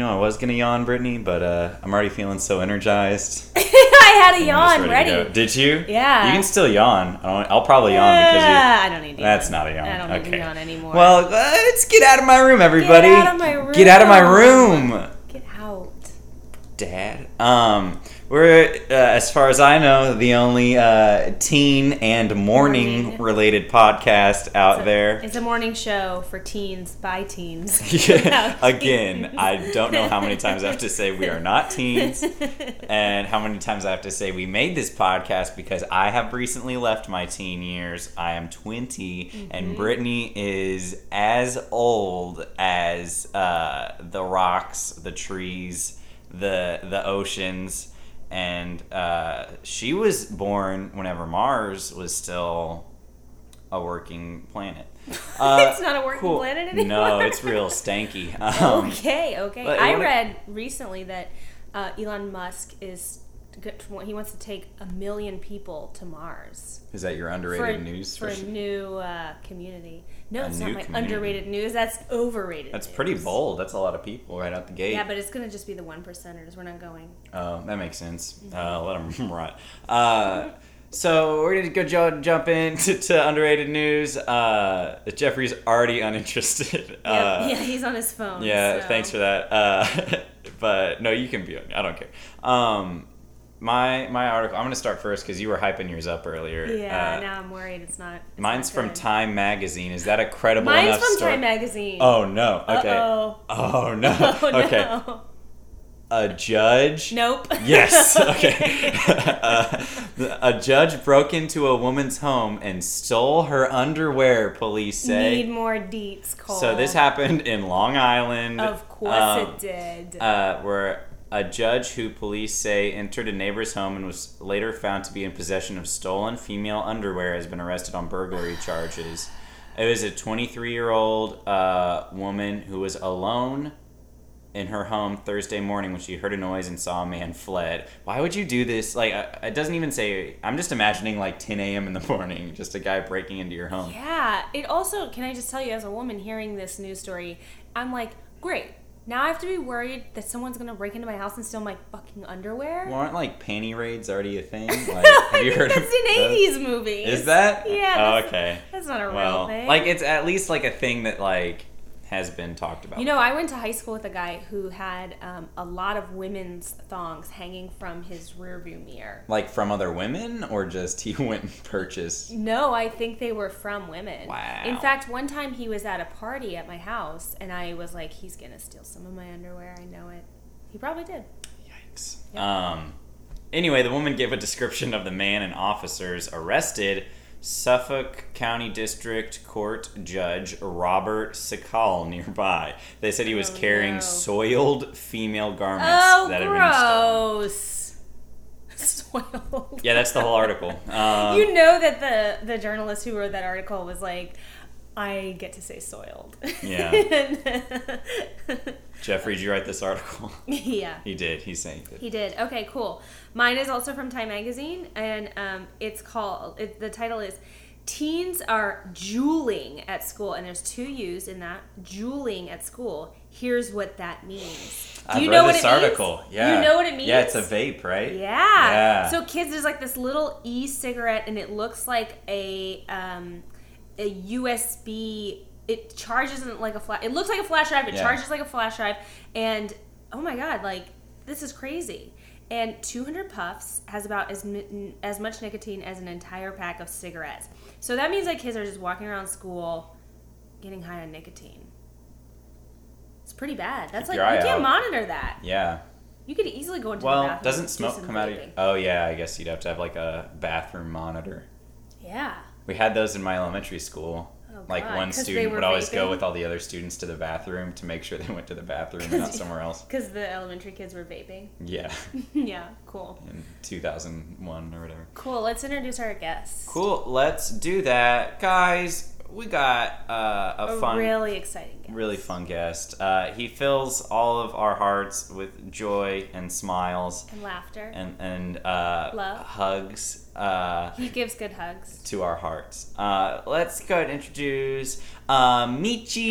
Know, I was gonna yawn, Brittany, but uh, I'm already feeling so energized. I had a yawn ready ready. Did you? Yeah. You can still yawn. I don't, I'll probably yawn because you. Yeah, I don't need to. That's yawn. not a yawn. I don't okay. need to yawn anymore. Well, let's get out of my room, everybody. out of my room. Get out of my room, get out. Dad. Um, we're, uh, as far as I know, the only uh, teen and morning Morning. related podcast out It's a- there. It's a morning show for teens by teens. Yeah, Again, teens. I don't know how many times I have to say we are not teens, and how many times I have to say we made this podcast because I have recently left my teen years. I am 20, and Brittany is as old as uh, the rocks, the trees, the the oceans, and uh, she was born whenever Mars was still a working planet. Uh, It's not a working planet anymore. No, it's real stanky. Um, okay, okay. I read recently that uh, Elon Musk is he wants to take a million people to Mars Is that your for, underrated news? for for a new uh, community. No, it's not my community. underrated news. That's overrated. That's news. pretty bold. That's a lot of people right out the gate. Yeah, but it's gonna just be the one percenters. We're not going. Oh, that makes sense. Mm-hmm. Uh, let them rot. Uh, so we're gonna go jo- jump into to underrated news. Uh, Jeffrey's already uninterested. Yeah, Uh, yeah, he's on his phone. Yeah, so. thanks for that. Uh, but no, you can be. I don't care. Um, my my article. I'm gonna start first because you were hyping yours up earlier. Yeah, Uh, now I'm worried. It's not. It's mine's not from. Time Magazine. Is that a credible Mine's enough from story? Time Magazine. Oh no. Okay. Uh-oh. Oh no. Oh, no. Okay. A judge. Nope. Yes. Okay. uh, a judge broke into a woman's home and stole her underwear. Police say. Need more deets, Cole. so this happened in Long Island. Of course um, it did. uh, where a judge who police say entered a neighbor's home and was later found to be in possession of stolen female underwear has been arrested on burglary charges. It was a 23 year old uh, woman who was alone in her home Thursday morning when she heard a noise and saw a man fled. Why would you do this? Like, uh, it doesn't even say. I'm just imagining like 10 a.m. in the morning, just a guy breaking into your home. yeah. It also, can I just tell you, as a woman hearing this news story, I'm like, great. Now I have to be worried that someone's gonna break into my house and steal my fucking underwear. Well, aren't like panty raids already a thing? Like, have you heard That's of an those? '80s movie. Is that? Yeah. Oh, that's- okay. That's not a real thing. like it's at least like a thing that like has been talked about. You know, I went to high school with a guy who had um, a lot of women's thongs hanging from his rearview mirror. like from other women, or just he went and purchased. No, I think they were from women. Wow. In fact, one time he was at a party at my house, and I was like, "He's gonna steal some of my underwear. I know it." He probably did. Yikes. Um. Anyway, the woman gave a description of the man and officers arrested. Suffolk County District Court Judge Robert Sikal nearby. They said he was Oh, carrying no. soiled female garments Oh, that had been stolen. gross! Soiled. Yeah, that's the whole article. Um, you know that the the journalist who wrote that article was like, "I get to say soiled." Yeah. Jeffrey, did you write this article? yeah. he did. He's saying it. He did. Okay, cool. Mine is also from Time Magazine, and um, it's called. It, the title is "Teens Are Juuling at School," and there's two U's in that. Juuling at school. Here's what that means. Do you read know what this it article. means? Yeah. You know what it means? Yeah, it's a vape, right? Yeah. Yeah. So kids, there's like this little e-cigarette, and it looks like a um, a USB. It charges in like a flash. It looks like a flash drive. It Yeah. charges like a flash drive, and oh my god, like this is crazy. And 200 puffs has about as as much nicotine as an entire pack of cigarettes. So that means like kids are just walking around school, getting high on nicotine. It's pretty bad. That's Keep like you can't out. monitor that. Yeah. You could easily go into the Well, doesn't do smoke some come out of? vaping. Oh yeah, I guess you'd have to have like a bathroom monitor. Yeah. We had those in my elementary school. Like God, one student would always go with all the other students to the bathroom to make sure they went to the bathroom and not somewhere else. Because the elementary kids were vaping. Yeah, yeah, cool. in 2001 or whatever. Cool. Let's introduce our guests. Cool. Let's do that, guys. We got uh, a, A fun, really exciting guest. really fun guest. Uh, he fills all of our hearts with joy and smiles And laughter. and and uh, Love. hugs. Uh, he gives good hugs. to our hearts. Uh, let's go ahead and introduce uh, Michi.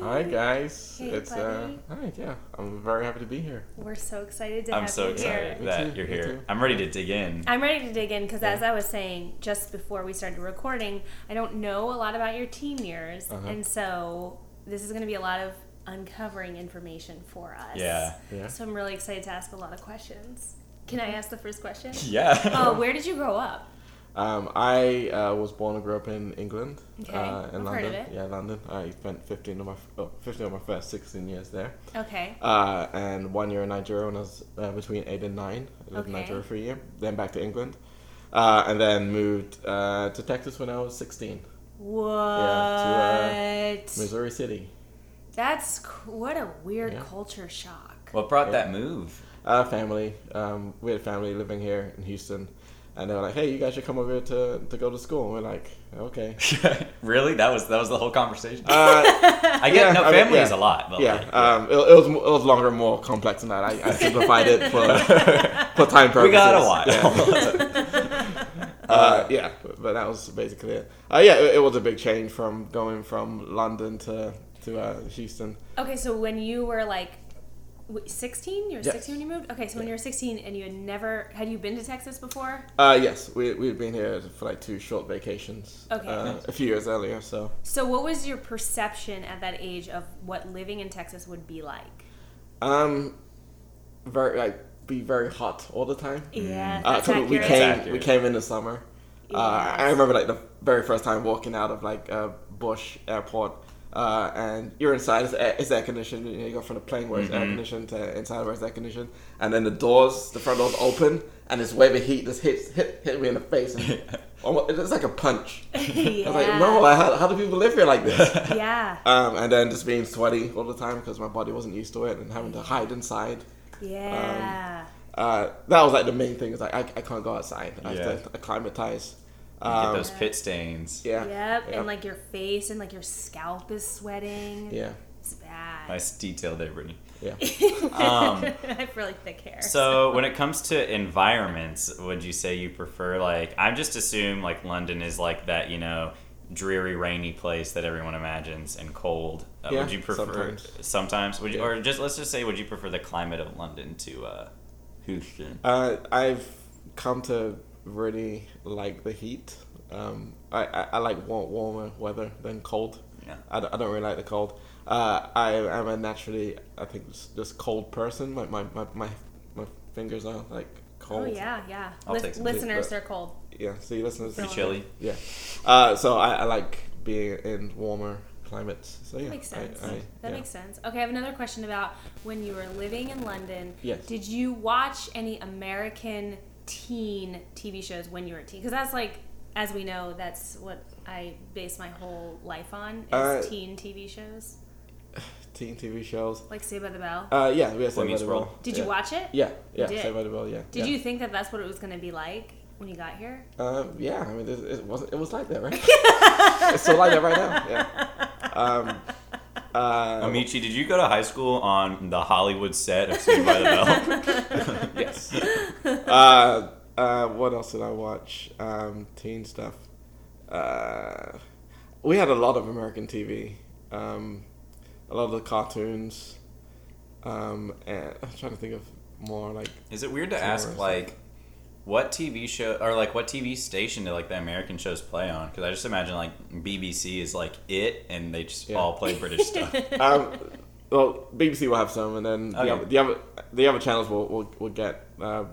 Hi guys. Hey, it's uh buddy. hi, yeah. I'm very happy to be here. We're so excited to be here. I'm have so you excited here. Me that too, you're here. too. I'm ready to dig in. I'm ready to dig in because, as I was saying just before we started recording, I don't know a lot about your teen years, Uh-huh. and so this is going to be a lot of uncovering information for us. Yeah. Yeah. So I'm really excited to ask a lot of questions. Can I ask the first question? Yeah. Oh, where did you grow up? Um, I uh, was born and grew up in England. Okay, Uh, I've in heard London. of it. Yeah, London. I spent 15 of my oh, 15 of my first 16 years there. Okay. Uh, and one year in Nigeria when I was uh, between eight and nine. I lived in Nigeria for a year. Then back to England. Uh, and then moved uh, to Texas when I was 16. What? Yeah, Missouri City. That's cr- what a weird Yeah. culture shock. what brought Yeah. that move? Uh, family. Um, we had family living here in Houston. And they were like, hey, you guys should come over here to, to go to school. And we're like, okay. really? That was that was the whole conversation. Uh, I get yeah, no I mean, family yeah. is a lot. But yeah, like, um, it, it was it was longer and more complex than that. I, I simplified it for for time purposes. we got a while. Yeah, uh, yeah but, but that was basically it. Uh, yeah, it, it was a big change from going from London to to uh, Houston. Okay, so when you were like w- 16, you were Yes. 16 when you moved? Okay, so when you were 16 and you had never, had you been to Texas before? Uh, yes, we we'd been here for like two short vacations. Okay. uh, a few years earlier. So So what was your perception at that age of what living in Texas would be like? um, very like be very hot all the time. Yeah, Uh, that's 'cause we came accurate. we came in the summer. Uh, I remember like the very first time walking out of like uh, Bush Airport, uh, and you're inside. It's air, it's air conditioned. You, know, you go from the plane where it's air Mhm. conditioned to inside where it's air conditioned, and then the doors, the front doors open, and this wave of heat just hits hit hit me in the face, and almost, it's like a punch. I was like, no, like, how, how do people live here like this? Yeah, um, and then just being sweaty all the time because my body wasn't used to it, and having to hide inside. yeah. Uh, that was like the main thing. Is like I, I can't go outside. I Yeah. have to acclimatize. You Um, get those pit stains. yeah. yep, yeah. and like your face and like your scalp is sweating. Yeah. It's bad. Nice detail there, Brittany. Yeah. Um, I have really thick hair. So when it comes to environments, would you say you prefer like I just assume like London is like that, you know, dreary, rainy place that everyone imagines and cold. Uh, Yeah, would you prefer sometimes. sometimes? Would you, Yeah. or just let's just say would you prefer the climate of London to uh, Houston? Uh, I've come to really like the heat. Um, I, I, I like warm, warmer weather than cold. Yeah. I, don't- I don't really like the cold. Uh, I am a naturally, I think, just, just cold person. Like my, my, my, my fingers are like cold. oh yeah, yeah. I'll Lis- take listeners, they're cold. Yeah. See, listeners. Pretty chilly. Yeah. Uh, so I, I like being in warmer climates. So yeah. Makes I- sense. I- that yeah. makes sense. Okay, I have another question about when you were living in London. Yes. Did you watch any American teen TV shows when you were a teen? Because that's like, as we know, that's what I base my whole life on is Uh, teen TV shows, Teen TV shows. like Saved by the Bell. Uh, yeah, we have Boy Saved by the Bell. Did yeah. you watch it? Yeah, yeah, did? Saved by the Bell. Yeah. Did yeah. you think that that's what it was going to be like when you got here? Um, yeah, I mean, it, it was it was like that, right? it's still like that right now. Yeah. Um, uh, Amechi, did you go to high school on the Hollywood set of Saved by the Bell? yes. uh, uh, what else did I watch? Um, teen stuff. Uh, we had a lot of American TV. Um, a lot of the cartoons. Um, and I'm trying to think of more like Is it weird to ask else. like what TV show or like what TV station do like the American shows play on? Because I just imagine like BBC is like it, and they just Yeah. all play British stuff. um, well, BBC will have some, and then the, other, the other the other channels will will, will get. Uh,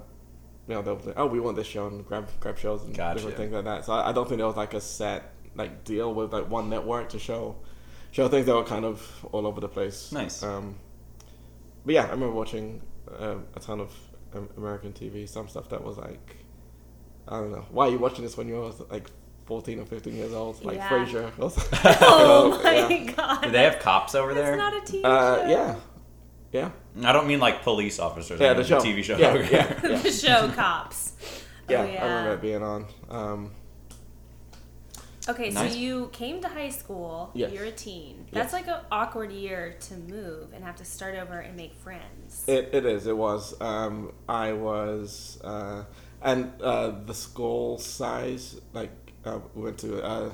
you know, they'll say, "Oh, we want this show," and grab grab shows and Gotcha. different things like that. So I, I don't think there was like a set like deal with like one network to show show things that were kind of all over the place. Nice. Um, but yeah, I remember watching uh, a ton of American TV. Some stuff that was like, I don't know, why are you watching this when you were like fourteen or fifteen years old? Like Yeah. Frasier. oh my yeah. god! Do they have cops over That's there? not a TV Uh, show. yeah, yeah. I don't mean like police officers. Yeah, I the mean show. TV show. Yeah, Okay. yeah, yeah. the show cops. Yeah, Oh, I remember it being on. Um, Okay, Nice. so you came to high school. Yes. You're a teen. That's Yes. like an awkward year to move and have to start over and make friends. it, it is. It was. Um, I was, uh, and uh, the school size. Like uh, we went to uh,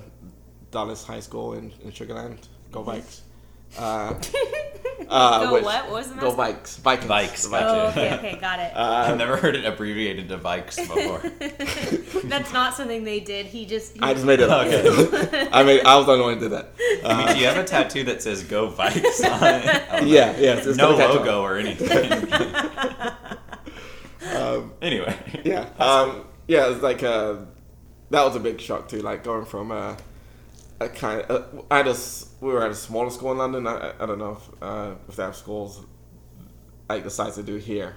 Dulles High School in, in Sugarland. Go Vikes. Uh, uh, Go which- what? What was the Go mascot? Vikes. Vikings. Vikes, The. Oh, okay, okay, got it. I've never heard it abbreviated to Vikes before. That's not something they did. He just. He I just made it up. Okay. I mean, I was the only one who did that. I mean, do you have a tattoo that says "Go Vikes" on it? I don't know. Yeah, yeah. it's no gonna logo or anything. Um, anyway. yeah, um, yeah. It's like uh, that was a big shock too. Like going from uh, a kind of uh, I had a s- we were at a smaller school in London. I, I don't know if, uh, if they have schools like the size they do here.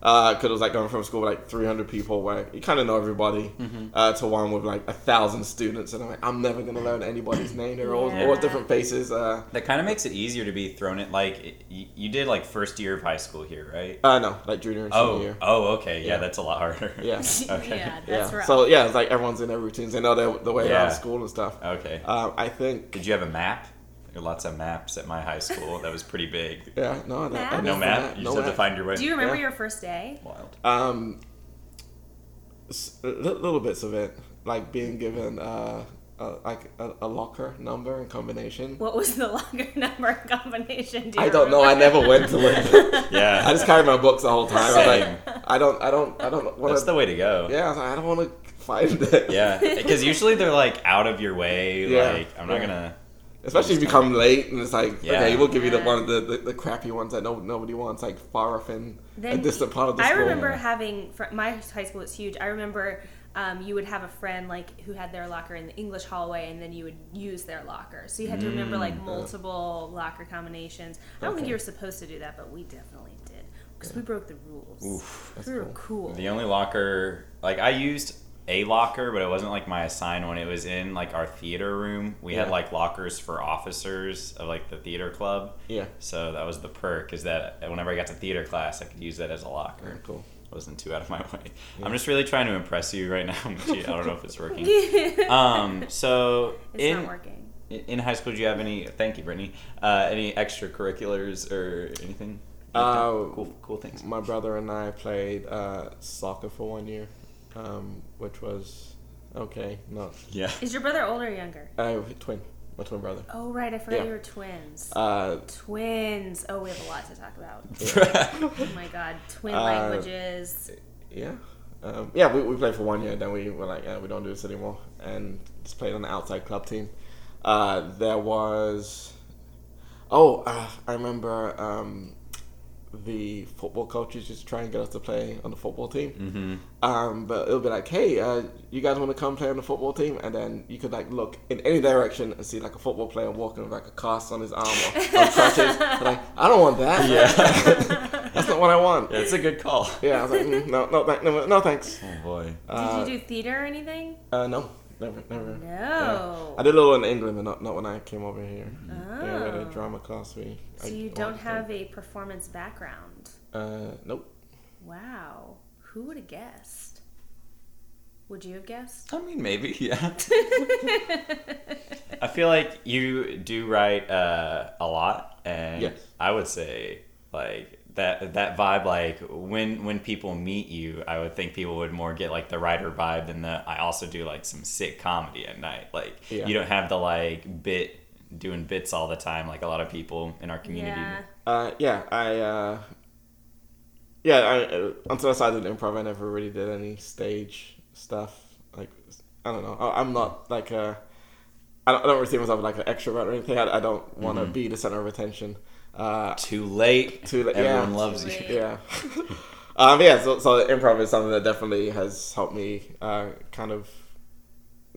Because it was like going from a school with like 300 people where you kind of know everybody uh, to one with like a thousand students. And I'm like, I'm never going to learn anybody's name. They're all, all different faces. Uh, That kind of makes it easier to be thrown in. Like it- you, you did, like first year of high school here, right? uh, no, like junior and senior Oh, year. oh, okay, yeah, Yeah. that's a lot harder. Yeah. Okay. Yeah, that's yeah. rough. So yeah, it's like everyone's in their routines. They know the, the way around Yeah. school and stuff. Okay. Um, I think. Did you have a map? There were lots of maps at my high school. That was pretty big. Yeah, no, I, Map? No didn't map. You no just had to find your way. Do you remember Yeah. your first day? Wild. Um, s- little bits of it, like being given uh, a, like a, a locker number and combination. What was the locker number combination? Do I don't know. I never went to it. Yeah. I just carried my books the whole time. I was like, I don't, I don't, I don't want That's to. the way to go. Yeah, I, like, I don't want to find it. Yeah, because usually they're like out of your way. Yeah. Like I'm not Yeah. gonna. Especially if you come late and it's like, Yeah. okay, we'll give you the one of the, the, the crappy ones that no, nobody wants, like far off in a Then distant part of the I school. remember having fr- my high school was huge. I remember um, you would have a friend like who had their locker in the English hallway, and then you would use their locker. So you had to remember like multiple locker combinations. I don't think Mm. You were supposed to do that, but we definitely did because we broke the rules. Oof. we were cool. The only locker, like I used a locker, but it wasn't like my assigned one. It was in like our theater room. We had like lockers for officers of like the theater club. Yeah. So that was the perk is that whenever I got to theater class, I could use that as a locker. Very cool. I wasn't too out of my way. I'm just really trying to impress you right now. I don't know if it's working. Um, so it's in not working. in high school, do you have any? Thank you, Brittany. Uh, any extracurriculars or anything? Uh, cool, cool things. My brother and I played uh, soccer for one year, um, which was okay. No. Yeah. Is your brother older or younger? uh, twin, my twin brother. Oh right, I forgot Yeah. you were twins. Uh, twins. Oh, we have a lot to talk about. Oh my god, twin Uh, languages. yeah, um, yeah. We, we played for one year. Then we were like, yeah, we don't do this anymore, and just played on the outside club team. Uh, there was, oh, uh, I remember um, the football coaches just try and get us to play on the football team. mm-hmm. Um, but it'll be like, hey, uh, you guys want to come play on the football team? And then you could like look in any direction and see like a football player walking with like a cast on his arm or on crutches. I'm like, I don't want that. Yeah. that's not what I want. It's a good call. Yeah, I was like, mm, no, no, th- no, no, thanks. Oh boy. Uh, Did you do theater or anything? uh, no, never, never. No. Yeah. I did a little in England, but not, not when I came over here. Oh. Yeah, we had a drama class. We. So I you don't watched have a performance background. Uh, nope. Wow. Who would have guessed? Would you have guessed? I mean, maybe, yeah. I feel like you do write uh, a lot, and Yes. I would say like that that vibe. Like when when people meet you, I would think people would more get like the writer vibe than the. I also do like some sick comedy at night. Like Yeah. you don't have the like bit doing bits all the time like a lot of people in our community. Yeah. Uh, yeah, I. Uh, yeah, I, uh, until I started improv, I never really did any stage stuff. Like, I don't know. I, I'm not like a. I don't, I don't really see myself like an extrovert or anything. I, I don't want to be the center of attention. Uh, Too late. Too late, Everyone yeah. loves Too you. yeah. um, yeah. So, so improv is something that definitely has helped me uh, kind of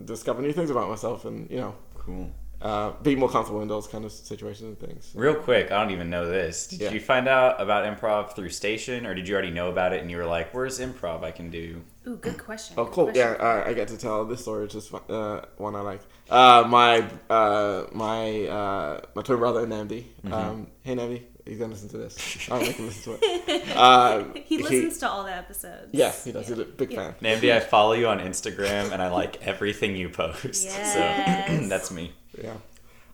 discover new things about myself, and you know, Cool. Uh, be more comfortable in those kind of situations and things. Real quick, I don't even know this. Did Yeah. you find out about improv through Station, or did you already know about it and you were like, "Where's improv I can do"? Ooh, good question. Oh, good cool. question. Yeah, uh, I get to tell this story. It's just uh, one I like. Uh, my uh, my uh, my twin brother Namdi. Mm-hmm. Um, hey Namdi, he's gonna listen to this. I'll make him listen to it. Uh, He listens to all the episodes. Yeah, he does. He's a big fan. Namdi, I follow you on Instagram and I like everything you post. Yes. So that's me. Yeah.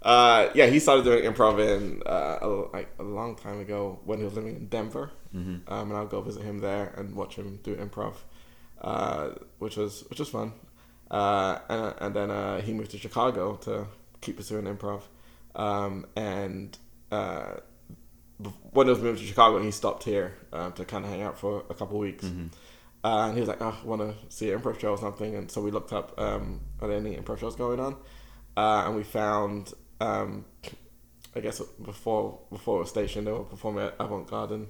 Uh, yeah, he started doing improv in uh, a, like a long time ago when he was living in Denver, Mm-hmm. um, and I'll go visit him there and watch him do improv, uh, which was which was fun. Uh, and and then uh, he moved to Chicago to keep pursuing improv, um, and uh, when he was moving to Chicago, he stopped here um, to kind of hang out for a couple of weeks. Uh, and he was like, "Oh, I want to see an improv show or something." And so we looked up um, are there any improv shows going on, uh, and we found. Um, I guess before before it was stationed, they were performing at Avant Garden.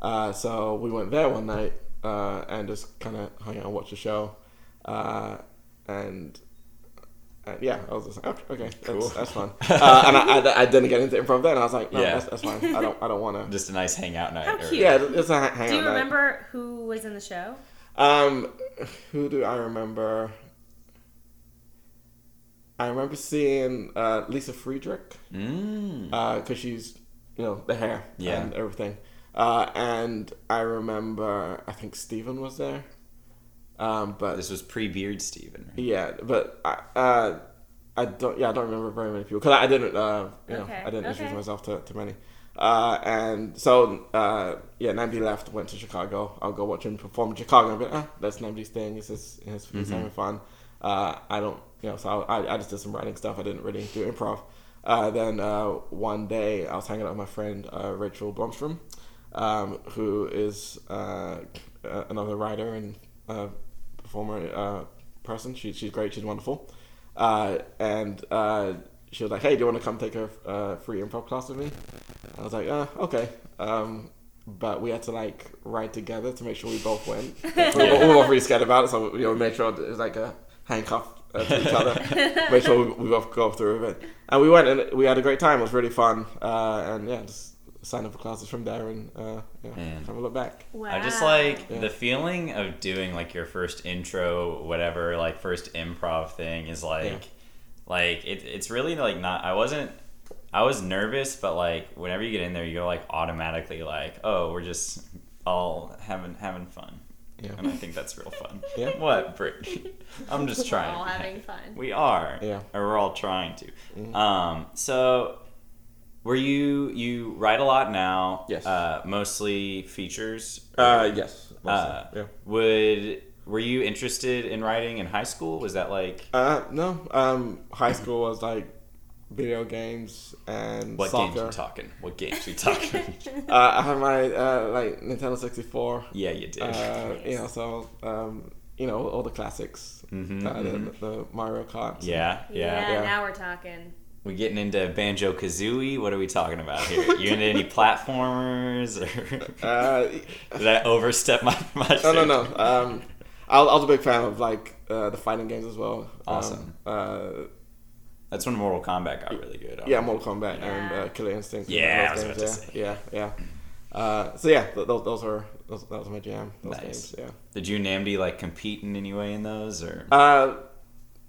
Uh, so we went there one night uh, and just kind of hung out and watched the show. Uh, and, and yeah, I was just like, okay, okay that's, Cool. that's fun. Uh, and I, I, I didn't get into improv then. I was like, no, Yeah. that's, that's fine. I don't I don't want to. Just a nice hangout night. How or- cute. Yeah, it's a ha- hangout Do you night. remember who was in the show? Um, who do I remember? I remember seeing uh, Lisa Friedrich Mm. because she's you know the hair Yeah. and everything. Uh, and I remember I think Steven was there. Um, but This was pre beard Steven. Right? yeah, but I uh, I don't yeah I don't remember very many people because I didn't uh, you know Okay, I didn't introduce myself to, to many. Uh, and so uh, yeah, Namdi left, went to Chicago. I'll go watch him perform in Chicago. But be like, ah, that's Namdi's thing. He's just he's, he's Mm-hmm. having fun. Uh, I don't you know so I, I just did some writing stuff. I didn't really do improv. Uh, then uh, one day I was hanging out with my friend uh, Rachel Blomstrom, um, who is uh, another writer and uh, performer uh, person. She, she's great. She's wonderful. Uh, and uh, she was like, "Hey, do you want to come take a uh, free improv class with me?" I was like, uh, "Okay." Um, but we had to like write together to make sure we both went. we, were, all really scared about it, so you know, we made sure it was like a handcuff uh, to each other. make sure we, we both go through with it. And we went and we had a great time. It was really fun. Uh, and yeah, just signed up for classes from there and uh, yeah, Man. have a look back. Wow. I just like Yeah. the feeling of doing like your first intro, whatever, like first improv thing is like, Yeah. like it, it's really like not. I wasn't. I was nervous, but like whenever you get in there, you're like automatically like, oh, we're just all having having fun, Yeah. and I think that's real fun. Yeah. What, Brittany? I'm just We're trying. all having fun. We are. Yeah. Or we're all trying to. Mhm. Um, so were you you write a lot now? Yes. Uh, mostly features. Uh, yes. mostly, Uh, yeah. Would were you interested in writing in high school? Was that like Uh, no. Um, high school was like video games and what soccer. games we talking? What games we talking? Uh, I have my uh, like Nintendo sixty four. yeah, you did. Uh, you know, so um, you know all the classics. Mhm, uh, mhm. The, the Mario Kart. yeah, yeah, yeah, Yeah. now we're talking. We getting into Banjo Kazooie? What are we talking about here? You into any platformers? Or Uh, did I overstep my my? no, no, no. Um, I, was- I was a big fan of like uh, the fighting games as well. Awesome. Um, uh, That's when Mortal Kombat got really good. yeah, Mortal Kombat and uh, Killer Instinct. Yeah, I was games, about to yeah, yeah, yeah. Uh, so yeah, th- those those were those, that was my jam. Those Nice. games, yeah. Did you and Namdi like compete in any way in those or? Uh,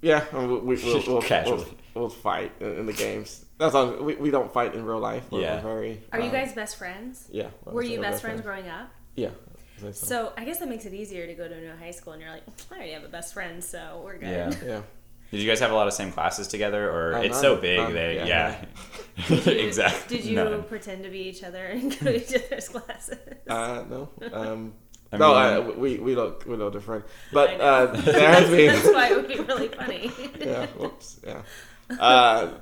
yeah, and we, we, we'll, we'll, Casually. We'll, we'll fight in, in the games. That's all. We, we don't fight in real life. We're, Yeah. we're very. Are you um, guys best friends? Yeah. I Were you we're best friends growing up? Yeah. I'd so. So I guess that makes it easier to go to a new high school, and you're like, I already have a best friend, so we're good. Yeah. Yeah. Did you guys have a lot of same classes together, or Uh, it's none. so big None. they Yeah, yeah, Did you, exactly. Did you None. pretend to be each other and go to each other's classes? Uh, no. Um, I no, mean- uh, we we look we look different, but uh, there has been. That's why it would be really funny. yeah. Whoops. Yeah. Uh,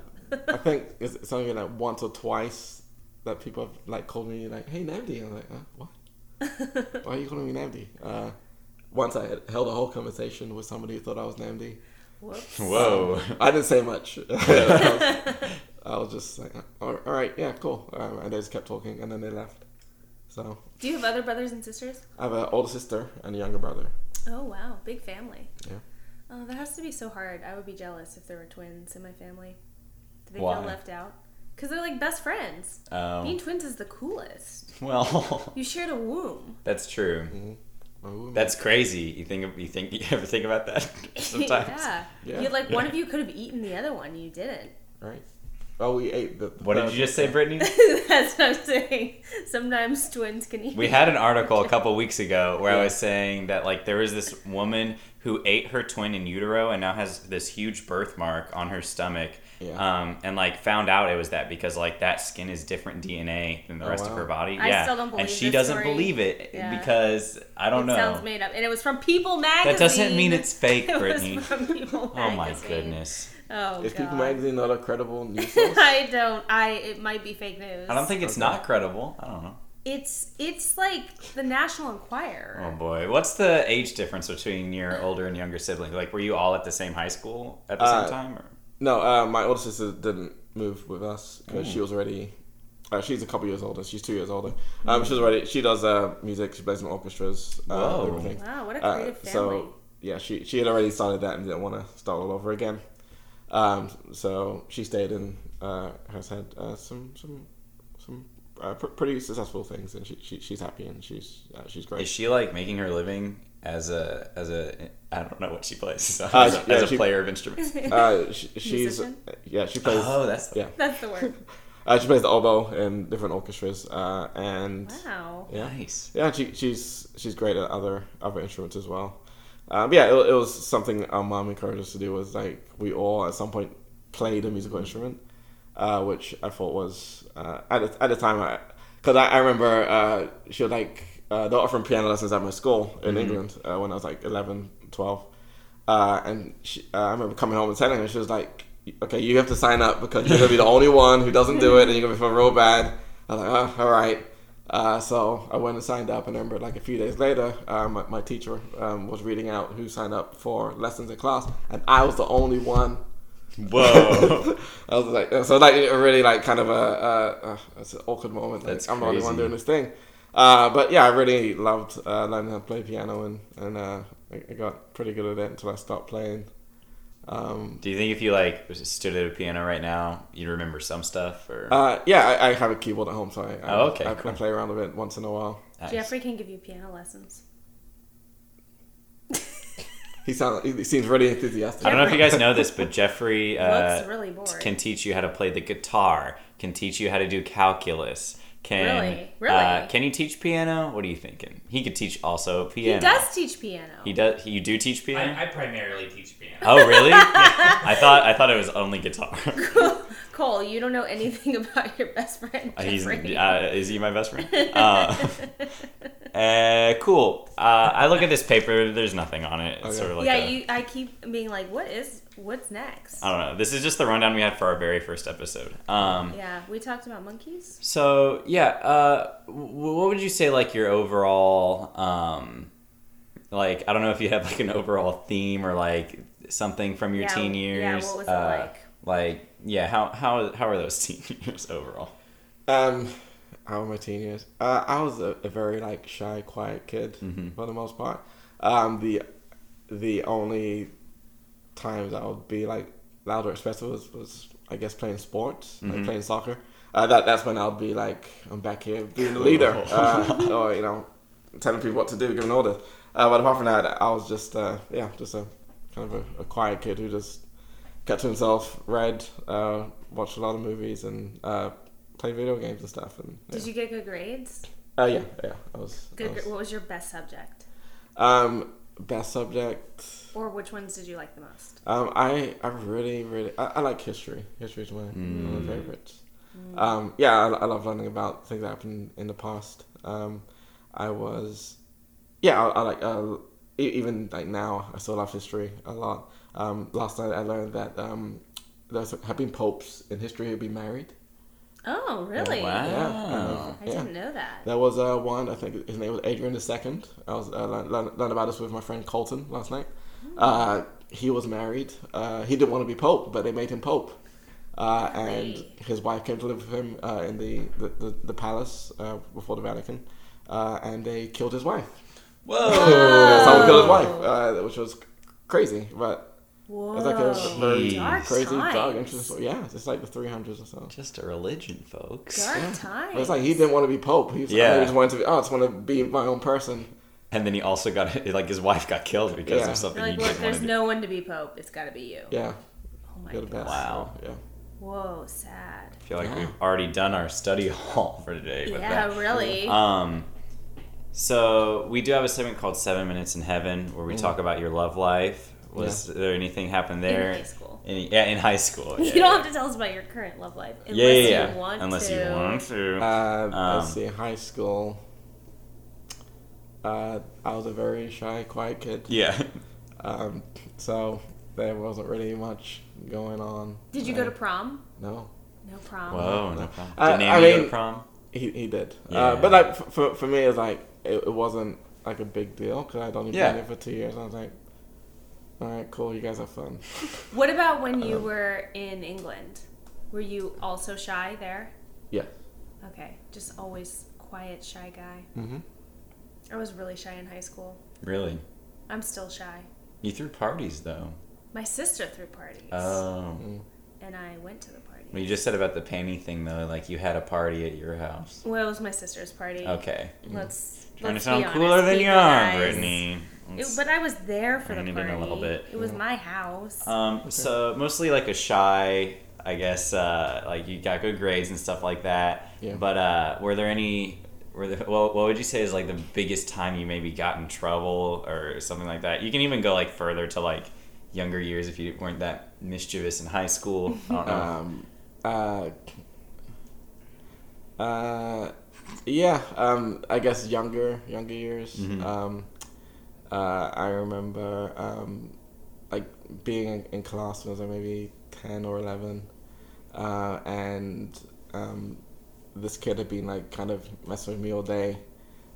I think it's, something only like once or twice that people have like called me like, "Hey, Namdi." I'm like, uh, "What? Why are you calling me Namdi?" Uh, once I had held a whole conversation with somebody who thought I was Namdi. Whoops. Whoa. I didn't say much. I, was, I was just like, all all right, yeah, cool. Um, and they just kept talking, and then they left. So Do you have other brothers and sisters? I have an older sister and a younger brother. Oh wow, big family. Yeah. Oh, that has to be so hard. I would be jealous if there were twins in my family. Do they Why? feel left out? Because they're like best friends. Being Um, twins is the coolest. well, You shared a womb. that's true. Oh, That's crazy. You think you think you ever think about that sometimes? yeah. Yeah. You like one Yeah. of you could have eaten the other one. You didn't. right. Oh, we ate the. What did you just say, Brittany? That's what I'm saying. Sometimes twins can eat. We had an article a couple weeks ago where I was saying that like there was this woman who ate her twin in utero and now has this huge birthmark on her stomach. Yeah. Um, and like found out it was that because like that skin is different DNA than the Oh, rest of her body. I yeah. still don't and she this doesn't story. believe it Yeah. because I don't it know. sounds made up, and it was from People Magazine. that doesn't mean it's fake, It was Brittany. from People Oh my goodness. Oh Is god. People Magazine not a credible news source? I don't. I. It might be fake news. I don't think it's Okay. not credible. I don't know. it's. It's like the National Enquirer. Oh boy, what's the age difference between your older and younger siblings? Like, were you all at the same high school at the Uh, same time? Or? No, uh, my older sister didn't move with us because Mm. she was already. Uh, she's a couple years older. She's two years older. Um, she's already. She does uh, music. She plays in orchestras. Uh, Whoa. Wow, what a Uh, creative family. so yeah, she she had already started that and didn't want to start all over again. Um, so she stayed and uh, has had uh, some some some uh, pr- pretty successful things, and she, she she's happy and she's uh, she's great. Is she like making her living as a as a I don't know what she plays as, Uh, a, yeah, as a she- player of instruments? uh, she, she's Musician? yeah she plays Oh, that's yeah That's the word. uh, she plays the oboe in different orchestras uh, and Wow. yeah nice. yeah she, she's she's great at other other instruments as well. Um, yeah, it, it was something our mom encouraged us to do. Was like we all at some point played a musical instrument, uh, which I thought was uh, at the, at the time I because I, I remember uh, she was like uh, they were offering piano lessons at my school in England uh, when I was like 11, 12. Uh, and she, uh, I remember coming home and telling her she was like, "Okay, you have to sign up because you're gonna be the only one who doesn't do it, and you're gonna feel real bad." I was like, "Oh, all right." Uh, so I went and signed up, and I remember like a few days later, uh, my, my teacher um, was reading out who signed up for lessons in class, and I was the only one. Whoa. I was like, so like really like kind of a, uh, uh, it's an awkward moment. Like, That's I'm the only one doing this thing. Uh, but yeah, I really loved uh, learning how to play piano, and and uh, I, I got pretty good at it until I stopped playing. Um, Do you think if you like stood at a piano right now, you'd remember some stuff? Or uh, yeah, I, I have a keyboard at home, so I, I, Oh, okay, I, cool. I play around with it once in a while. Nice. Jeffrey can give you piano lessons. He sounds, he seems really enthusiastic. I don't know if you guys know this, but Jeffrey uh, Looks really bored. can teach you how to play the guitar. Can teach you how to do calculus. Can Really? Really? Uh, can he teach piano? What are you thinking? He could teach also piano. He does teach piano. He does. You do teach piano. I, I primarily teach piano. Oh really? I thought I thought it was only guitar. Cole, you don't know anything about your best friend. Uh, He's Jeffrey. uh, is he my best friend? Uh, uh, cool. Uh, I look at this paper. There's nothing on it. It's Okay. sort of like yeah, a- you. I keep being like, what is? What's next? I don't know. This is just the rundown we had for our very first episode. Um, yeah, we talked about monkeys. So yeah, uh, w- what would you say like your overall, um, like I don't know if you have like an overall theme or like something from your Yeah, teen yeah, years. what was it uh, like? Like yeah, how how how are those teen years overall? Um, how were my teen years? Uh, I was a, a very like shy, quiet kid Mhm. for the most part. Um, the the only times I would be like loud or expressive was, was I guess playing sports, like Mhm. playing soccer. Uh, that that's when I'll be like I'm back here being the leader, uh, or you know, telling people what to do, giving orders. Uh, but apart from that, I was just uh, yeah, just a kind of a, a quiet kid who just kept to himself, read, uh, watched a lot of movies, and uh, played video games and stuff. And yeah. Did you get good grades? Uh, yeah, yeah. I was. I Good. was- What was your best subject? um, best subject. Or which ones did you like the most? Um, I I really really I, I like history. History is my one of my favorites. Um, yeah, I, I love learning about things that happened in the past. Um, I was, yeah, I, I like uh, e- even like now I still love history a lot. Um, last night I learned that um, there have been popes in history who've been married. Oh, really? Wow. Yeah, uh, I yeah. didn't know that. There was uh, one, I think his name was Adrian II. I was uh, learned, learned, learned about this with my friend Colton last night. Uh, he was married. Uh, he didn't want to be pope, but they made him pope. Uh, and Really? his wife came to live with him uh, in the, the, the, the palace uh, before the Vatican. Uh, and they killed his wife. Whoa! Someone killed his wife, uh, which was crazy. But Whoa. it's like a very Dark crazy, times. dark, interesting story. Yeah, it's like the 300s or so. Just a religion, folks. Dark Yeah. times. But it's like he didn't want to be pope. He, was, Yeah. he just wanted to be, oh, I just want to be my own person. And then he also got like his wife got killed because Yeah. of something They're he like, look, didn't there's no one to be pope. It's got to be you. Yeah, Oh my god. best. Wow. Yeah. Whoa, sad. I feel like Yeah. we've already done our study hall for today. with Yeah, that. really. Um, so we do have a segment called Seven Minutes in Heaven where we Mm. talk about your love life. Was there anything happen there? In high school. Any- yeah, in high school. You don't yeah. have to tell us about your current love life. Unless Yeah, yeah, yeah. you want Unless to. you want to. Uh, Um, let's see, high school. Uh, I was a very shy, quiet kid. yeah. Um, so there wasn't really much going on. Did you go to prom? No. No prom. Whoa, no problem. I- Did I Amy go to prom? He he did. Yeah. Uh, but like for for me, it's like it, it wasn't like a big deal because I'd only Yeah. been there for two years. I was like, all right, cool. You guys have fun. What about when Um, you were in England? Were you also shy there? Yeah. Okay, just always quiet, shy guy. hmm I was really shy in high school. Really? I'm still shy. You threw parties though. My sister threw parties, Oh. and I went to the party. Well, you just said about the panty thing though, like you had a party at your house. Well, it was my sister's party. Okay. Let's Trying let's to sound be cooler honest, than you people, are, guys. Brittany. It, but I was there for the reining party. a little bit. It was my house. Um, so mostly like a shy, I guess. Uh, like you got good grades and stuff like that. Yeah. But uh, were there any? Were there, well, what would you say is like the biggest time you maybe got in trouble or something like that? You can even go like further to like younger years if you weren't that mischievous in high school. I don't know. Um, uh, uh, yeah. Um, I guess younger younger years. Mhm. Um, uh, I remember um, like being in, class when I was like maybe ten or eleven, uh, and um, this kid had been like kind of messing with me all day.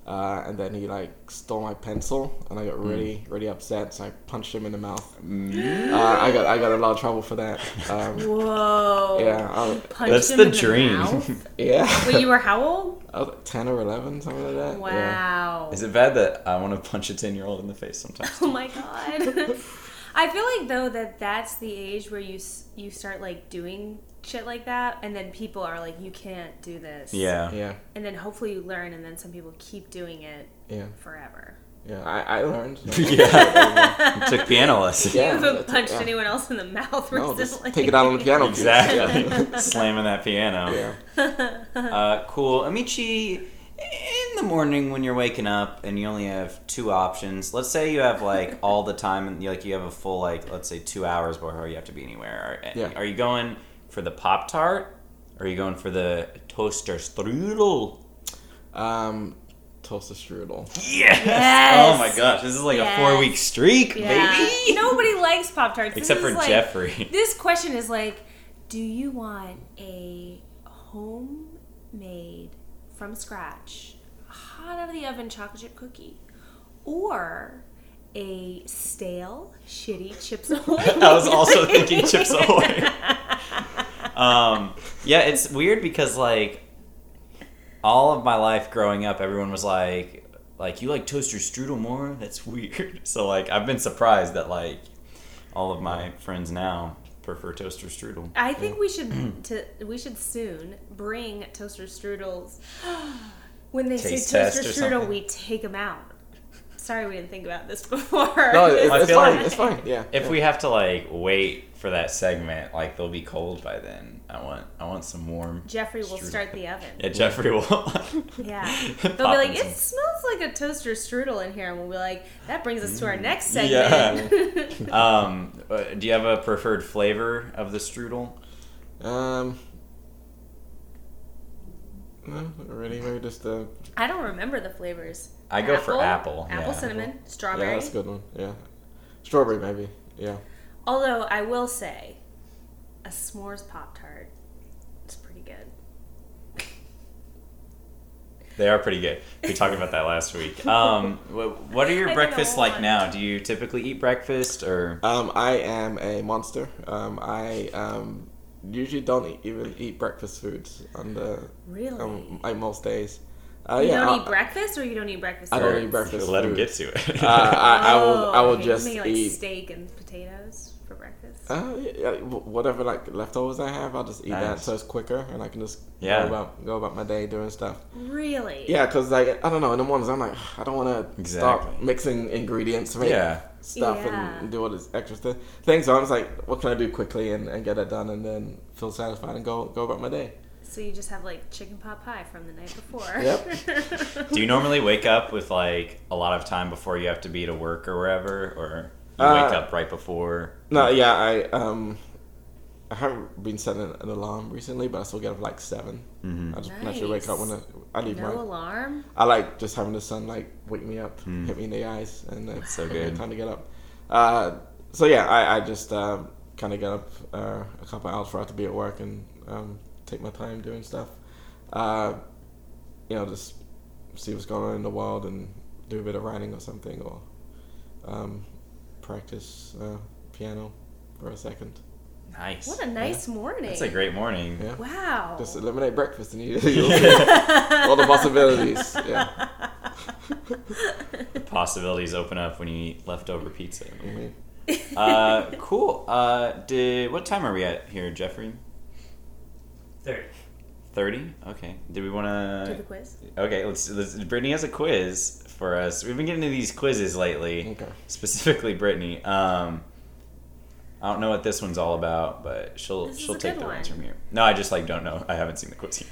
Uh, and then he like stole my pencil, and I got really, really upset. So I punched him in the mouth. Mm. Uh, I got, I got a lot of trouble for that. Um, Whoa. yeah, I That's the dream. mouth? yeah. Wait, you were how old? I was like 10 or 11, something like that. Yeah. Wow. Is it bad that I want to punch a ten year old in the face sometimes? Oh my god. I feel like though that that's the age where you you start like doing shit like that, and then people are like, you can't do this. Yeah. Yeah, And then hopefully you learn, and then some people keep doing it yeah, forever. yeah. I, I learned. yeah. Took piano lessons. Yeah, you haven't that's it, punched yeah. anyone else in the mouth No, just recently. take it out on the piano. keys. Exactly. Slamming that piano. Yeah. Uh, cool. Amechi, in the morning when you're waking up and you only have two options, let's say you have like all the time and you like you have a full like let's say two hours before you have to be anywhere. Are, Yeah. are you going for the Pop Tart? Or are you going for the toaster strudel? Um, toaster strudel. Yes! Yes! Oh my gosh, this is like a four week streak, Yeah. baby. Nobody likes Pop Tarts. Except for like, Jeffrey. This question is like, do you want a homemade from scratch, hot out of the oven chocolate chip cookie, or a stale, shitty Chips Ahoy? I was also thinking Chips Ahoy. um, yeah, it's weird because like all of my life growing up, everyone was like, like you like toaster strudel more. That's weird. So like I've been surprised that like all of my friends now prefer toaster strudel. I think we should to we should soon bring toaster strudels. when they Taste say toaster strudel, we take them out. Sorry, we didn't think about this before. No, it, I it's feel fine. like- it's fine. Yeah. If yeah. we have to like wait for that segment, like they'll be cold by then. I want I want some warm. Jeffrey will strudel. start the oven. Yeah, Jeffrey will. Yeah. They'll be like, it some- smells like a toaster strudel in here. And we'll be like, that brings us to our next Mm, Yeah. segment. Um, uh, do you have a preferred flavor of the strudel? Um. No, not really. Maybe just the. I don't remember the flavors. I go for apple, Apple yeah. cinnamon, Yeah, strawberry. that's a good one. Yeah. Strawberry, maybe. Yeah. Although I will say, a s'mores Pop Tart is pretty good. They are pretty good. We talked about that last week. Um, wh- what are your I breakfasts like want- now? Do you typically eat breakfast or? Um, I am a monster. Um, I um usually don't eat, even eat breakfast foods on the Really? um, like most days. Uh, you yeah, don't I'll- eat breakfast, or you don't eat breakfast? I don't foods? eat breakfast. Let him get to it. Uh, I, I will. I Oh, will okay, just maybe like eat. steak and potatoes for breakfast. Uh, yeah, yeah, whatever like leftovers I have, I'll just eat that so it's quicker and I can just Yeah. go about go about my day doing stuff. really? Yeah, cause like I don't know, in the mornings I'm like I don't want to start Exactly. mixing ingredients to make Yeah. stuff Yeah. and do all this extra stuff. Things so I'm just like, what can I do quickly and, and get it done and then feel satisfied and go go about my day. So you just have like chicken pot pie from the night before. Yep. Do you normally wake up with like a lot of time before you have to be to work or wherever, or you Uh, wake up right before? No, yeah, I um, I haven't been setting an alarm recently, but I still get up like 7 Mhm. I just naturally wake up when I, I leave no my. alarm. I like just having the sun like wake me up, Mm. hit me in the eyes, and then so good. time to get up. Uh, so yeah, I, I just um, kind of get up uh, a couple hours for I to be at work and um, take my time doing stuff. Uh, you know, just see what's going on in the world and do a bit of writing or something, or um, practice uh, piano for a second. Nice. What a nice morning. That's a great morning. Yeah. Wow. Just eliminate breakfast and you, you'll see all the possibilities. Yeah. the Possibilities open up when you eat leftover pizza. Mhm. Uh, cool. Uh, did what time are we at here, Jeffrey? Third. Thirty. Okay. Do we want to Do the quiz. Okay. Let's, let's. Brittany has a quiz for us. We've been getting into these quizzes lately. Okay. Specifically, Brittany. Um, I don't know what this one's all about, but she'll This she'll take the reins from here. No, I just like don't know. I haven't seen the quiz yet.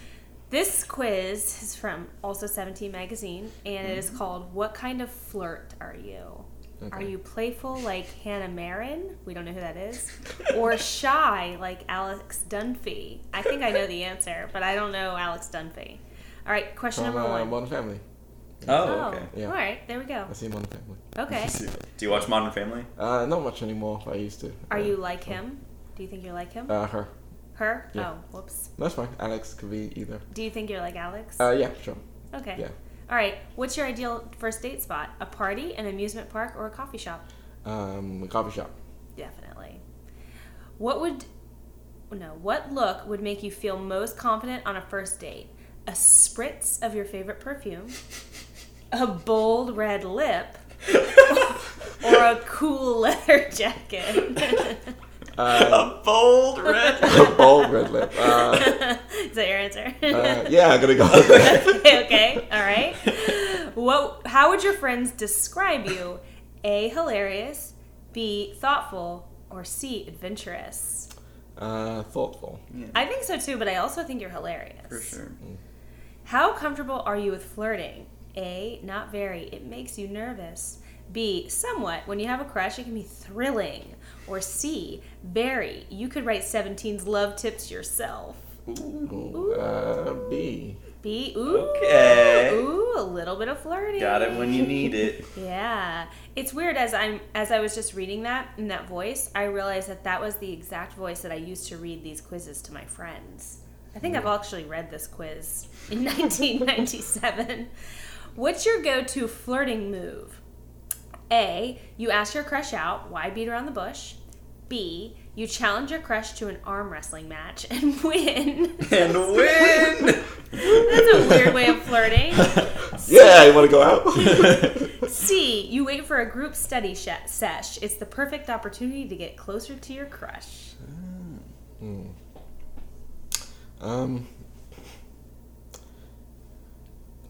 This quiz is from also 17 magazine, and it is called "What kind of flirt are you?" Are you playful like Hanna Marin? We don't know who that is. Or shy like Alex Dunphy? I think I know the answer, but I don't know Alex Dunphy. All right, question From number uh, one. Modern Family. Oh, okay. Yeah. All right, there we go. I see Modern Family. Okay. Do you watch Modern Family? Uh, not much anymore. but I used to. Are Uh, you like him? Do you think you're like him? Uh, her. Her? yeah. Oh, whoops. That's fine. Alex could be either. Do you think you're like Alex? Uh, yeah, sure. okay. Yeah. All right. What's your ideal first date spot? A party, an amusement park, or a coffee shop? Um, a coffee shop. Definitely. What would no, what look would make you feel most confident on a first date? A spritz of your favorite perfume, a bold red lip, or a cool leather jacket? Uh, A bold red. a bold red lip. Uh, Is that your answer? uh, yeah, I'm gonna go with that. okay, okay, all right. What? How would your friends describe you? A. Hilarious. B. Thoughtful. Or C. Adventurous. Uh, thoughtful. I think so too, but I also think you're hilarious. For sure. How comfortable are you with flirting? A. Not very. It makes you nervous. B. Somewhat. When you have a crush, it can be thrilling. Or C. Very. You could write 17's love tips yourself. Ooh, uh, B. B. Ooh. Okay. Ooh, a little bit of flirting. Got it when you need it. Yeah, it's weird as I'm as I was just reading that in that voice, I realized that that was the exact voice that I used to read these quizzes to my friends. I think I've actually read this quiz in 1997. What's your go-to flirting move? A. You ask your crush out. Why beat around the bush? B. You challenge your crush to an arm wrestling match and win. And win. That's a weird way of flirting. Yeah, you want to go out? C. You wait for a group study sh- sesh. It's the perfect opportunity to get closer to your crush. um,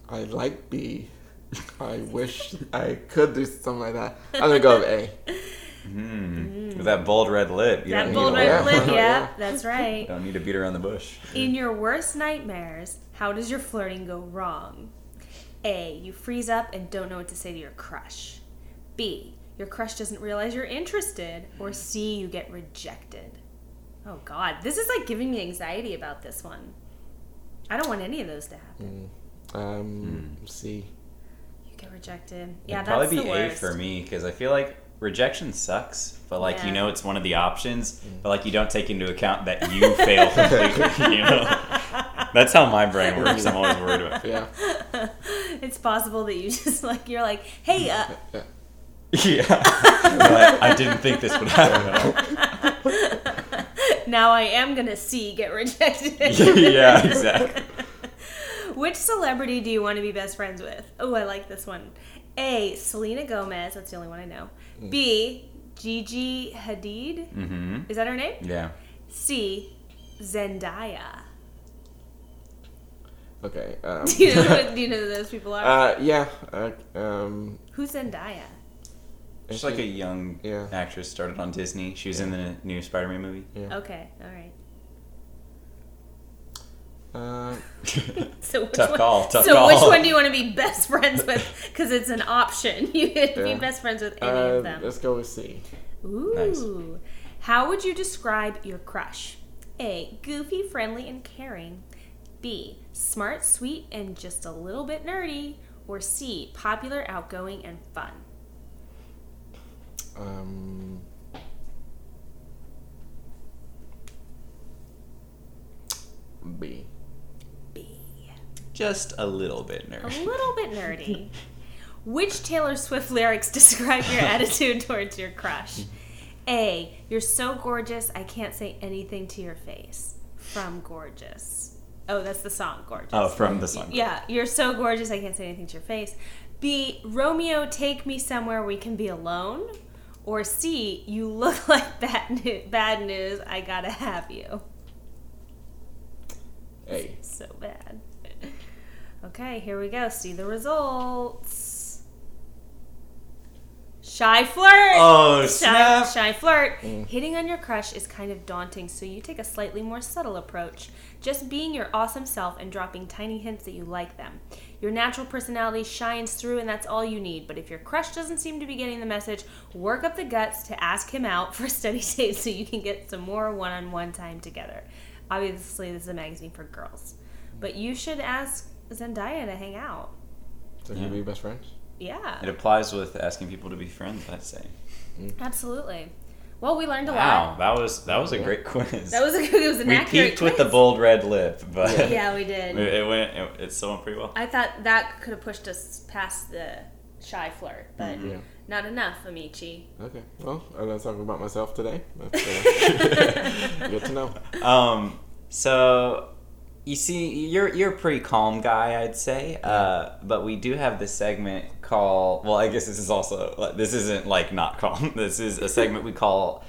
I like B. I wish I could do something like that. I'm gonna go with A. Mm. With that bold red lip. You That don't bold red a, lip, yeah, Yeah. that's right. Don't need to beat around the bush. In your worst nightmares, how does your flirting go wrong? A. You freeze up and don't know what to say to your crush. B. Your crush doesn't realize you're interested. Or C. You get rejected. Oh God, this is like giving me anxiety about this one. I don't want any of those to happen. Um, C. You get rejected. Yeah, It'd that's probably the be A for me because I feel like rejection sucks, but like Yeah. you know it's one of the options, but like you don't take into account that you fail completely. You know, that's how my brain works. I'm always worried about. It. Yeah. it's possible that you just like you're like, hey, uh, Yeah. Yeah, but I didn't think this would happen. now I am gonna see get rejected. yeah, exactly. Which celebrity do you want to be best friends with? Oh, I like this one. A. Selena Gomez. That's the only one I know. B. Gigi Hadid. Mm-hmm. Is that her name? Yeah. C. Zendaya. Okay. Um, Do you know who, do you know who those people are? uh, yeah. Uh, um, Who's Zendaya? She's like a young Yeah. actress, started on Disney. She was in the new Spider-Man movie. yeah. Okay, all right. Uh, so which one, call, so call. which one do you want to be best friends with? Because it's an option. You could yeah. be best friends with any uh, of them. Let's go with C. Ooh. Nice. How would you describe your crush? A. Goofy, friendly, and caring. B. Smart, sweet, and just a little bit nerdy. Or C. Popular, outgoing, and fun. Um. B. Just a little bit nerdy. A little bit nerdy. Which Taylor Swift lyrics describe your attitude towards your crush? A. You're so gorgeous, I can't say anything to your face. From Gorgeous. Oh, that's the song, Gorgeous. Oh, from the song. Yeah, you're so gorgeous, I can't say anything to your face. B. Romeo, take me somewhere we can be alone. Or C. You look like bad, new- bad news, I gotta have you. A. So bad. Okay, here we go. See the results. Shy flirt. Oh, shy, snap. shy flirt. Mm. Hitting on your crush is kind of daunting, so you take a slightly more subtle approach. Just being your awesome self and dropping tiny hints that you like them. Your natural personality shines through, and that's all you need. But if your crush doesn't seem to be getting the message, work up the guts to ask him out for a steady state so you can get some more one on one time together. Obviously, this is a magazine for girls. But you should ask Zendaya to hang out. So can we be best friends? Yeah, It applies with asking people to be friends, I'd say. absolutely. Well, we learned a Wow, lot. that was that was a great quiz. That was a it was an we accurate peaked with the bold red lip, but Yeah, we did. it, it went. It, it still went pretty well. I thought that could have pushed us past the shy flirt, but Mm-hmm. Yeah. not enough, Amechi. Okay. Well, I learned something about myself today. That's, uh, good to know. Um, so you see, you're you're a pretty calm guy, I'd say. Uh, but we do have this segment called. Well, I guess this is also this isn't like not calm. This is a segment we call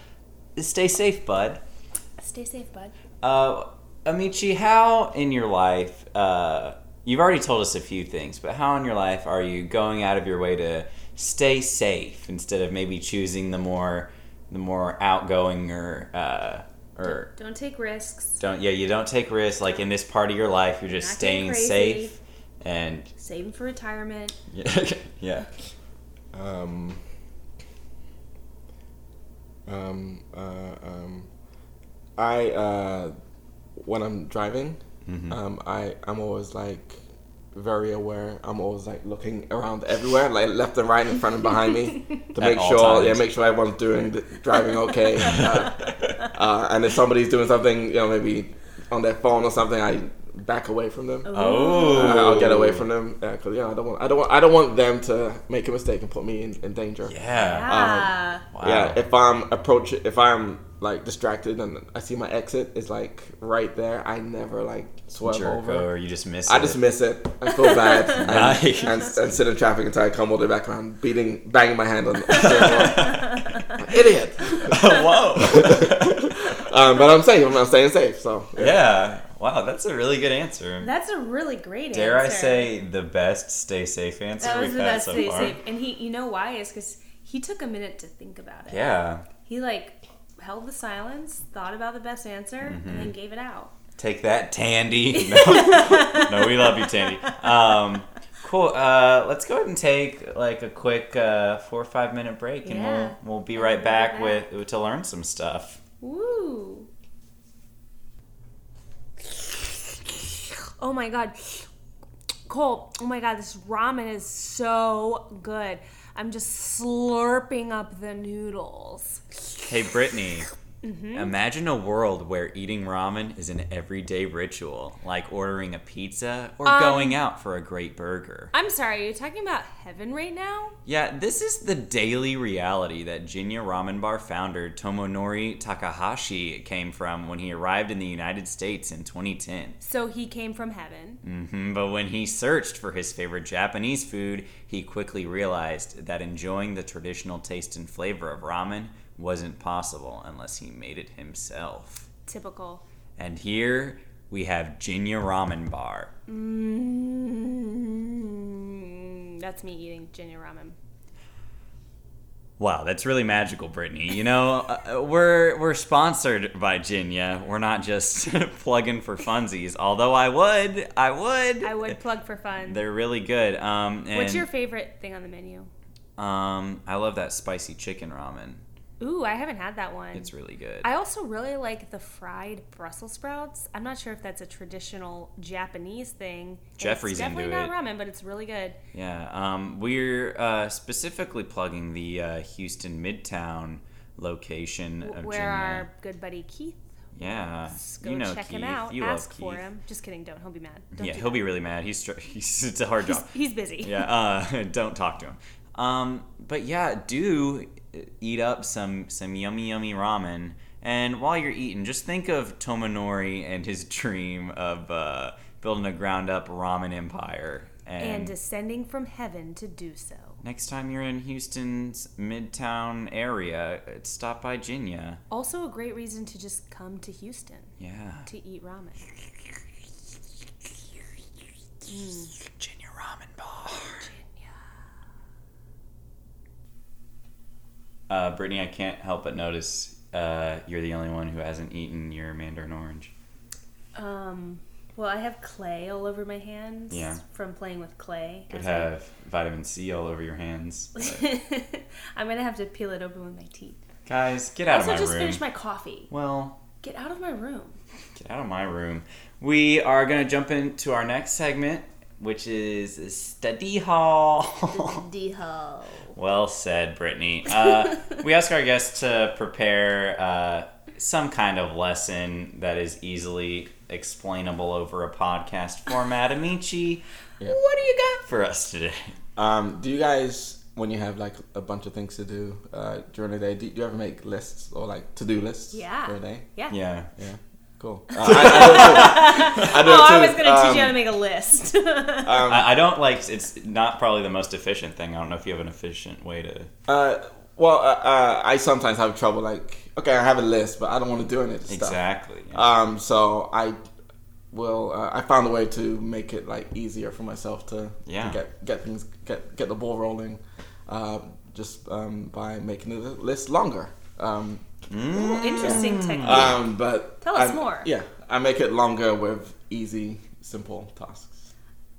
"Stay Safe, Bud." Stay safe, bud. Uh, Amechi, how in your life? Uh, you've already told us a few things, but how in your life are you going out of your way to stay safe instead of maybe choosing the more the more outgoing or uh, or Don't take risks. don't yeah you don't take risks like in this part of your life you're just Not getting staying crazy. safe and Saving for retirement. yeah yeah Um, um, uh, um, I uh, when I'm driving, Mhm. um, I I'm always like very aware. I'm always like looking around everywhere, like left and right, in front and behind me, to make sure yeah, make sure everyone's doing the, driving okay. Uh, uh, and if somebody's doing something, you know, maybe on their phone or something, I back away from them. oh Uh, I'll get away from them because yeah, I don't want I don't want I don't want them to make a mistake and put me in, in danger. yeah Ah. wow Yeah, if I'm approach if I'm like distracted and I see my exit is like right there, I never like swerve jerk over. or you just miss I it just miss it. I feel bad and, Nice. and, and sit in traffic until I come all the way back around, beating, banging my hand on the steering wheel. Idiot. whoa Um, but I'm safe. I'm staying safe. So yeah wow that's a really good answer That's a really great answer. dare I say the best stay safe answer that was we've the had best so stay far safe. And he, you know why? Is because he took a minute to think about it. yeah He like held the silence, thought about the best answer, and Mm-hmm. then gave it out. Take that, Tandy. No, no we love you, Tandy. Um, cool. Uh, let's go ahead and take like a quick uh, four or five minute break, and Yeah. we'll we'll be right we'll back back. with to learn some stuff. Woo! Oh my god. Cole, oh my god, this ramen is so good. I'm just slurping up the noodles. Hey, Brittany. Mm-hmm. Imagine a world where eating ramen is an everyday ritual, like ordering a pizza or Um, going out for a great burger. I'm sorry, are you talking about heaven right now? Yeah, this is the daily reality that Jinya Ramen Bar founder Tomonori Takahashi came from when he arrived in the United States in 2010. So he came from heaven. hmm but when he searched for his favorite Japanese food, he quickly realized that enjoying the traditional taste and flavor of ramen wasn't possible unless he made it himself. Typical. And here we have Jinya Ramen Bar. Mm, that's me eating Jinya ramen. Wow, that's really magical, Brittany. You know, uh, we're we're sponsored by Jinya. We're not just plugging for funsies. Although I would, I would. I would plug for fun. They're really good. Um, and, What's your favorite thing on the menu? Um, I love that spicy chicken ramen. Ooh, I haven't had that one. It's really good. I also really like the fried Brussels sprouts. I'm not sure if that's a traditional Japanese thing. Jeffrey's it's definitely into not it. ramen, but it's really good. Yeah, um, we're uh, specifically plugging the uh, Houston Midtown location of Where our good buddy Keith Yeah. Go you know check Keith. him out. You ask love for Keith. him. Just kidding. Don't. He'll be mad. Don't yeah, he'll that. be really mad. He's, str- he's it's a hard job. He's, he's busy. yeah, uh, don't talk to him. Um, but yeah, do eat up some some yummy yummy ramen. And while you're eating, just think of Tomonori and his dream of uh, building a ground up ramen empire. And And, descending from heaven to do so. next time you're in Houston's midtown area, uh, stop by Jinya. Also, a great reason to just come to Houston Yeah. to eat ramen. Jinya Ramen Bar. Uh, Brittany, I can't help but notice uh, you're the only one who hasn't eaten your mandarin orange. Um, well, I have clay all over my hands Yeah. from playing with clay. Could as I- have vitamin C all over your hands. I'm gonna have to peel it open with my teeth. Guys, get out also, of my just room. finished my coffee. well, Get out of my room. get out of my room. We are going to jump into our next segment, which is study hall. D hole. Well said, Brittany. Uh, we ask our guests to prepare uh, some kind of lesson that is easily explainable over a podcast format. Amechi, Yeah. what do you got for us today? Um, do you guys, when you have like a bunch of things to do uh, during the day, do, do you ever make lists or like to do lists Yeah. for a day? Yeah. Yeah. Yeah, cool. Uh, I, I do it too. Oh, I I do it was too. gonna teach Um, you how to make a list. Um, I, I don't like it's not probably the most efficient thing. I don't know if you have an efficient way to. Uh, well, uh, uh, I sometimes have trouble. Like, okay, I have a list, but I don't want to do any of this stuff. Exactly. yeah. Um, so I will. Uh, I found a way to make it like easier for myself to, Yeah. to get get things get get the ball rolling, uh, just um, by making the list longer. Um, Mm. Interesting technique. um, but Tell us I- more. Yeah, I make it longer with easy, simple tasks.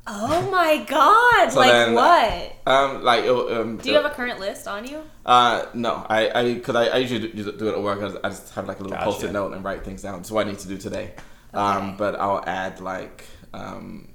oh my god! So like then- what? Um, like, um, Do you have a current list on you? Uh, no, I, I, cause I, I usually do, do it at work. I just, have like a little Gotcha. post-it note and write things down. It's what I need to do today. Um, but I'll add like, um,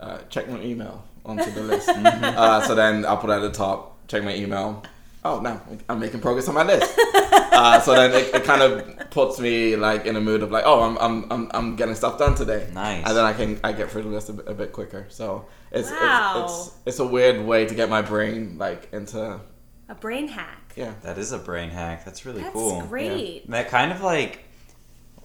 uh, check my email onto the list. Mm-hmm. uh, so then I'll put it at the top, check my email. Oh, no, I'm making progress on my list. uh, so then it, it kind of puts me like in a mood of like, oh, I'm, I'm, I'm, I'm getting stuff done today. Nice. And then I can, I get through the list a bit, a bit quicker. So it's, Wow. it's, it's, it's a weird way to get my brain like into, A brain hack. yeah. That is a brain hack. That's really That's cool. great. That kind of like,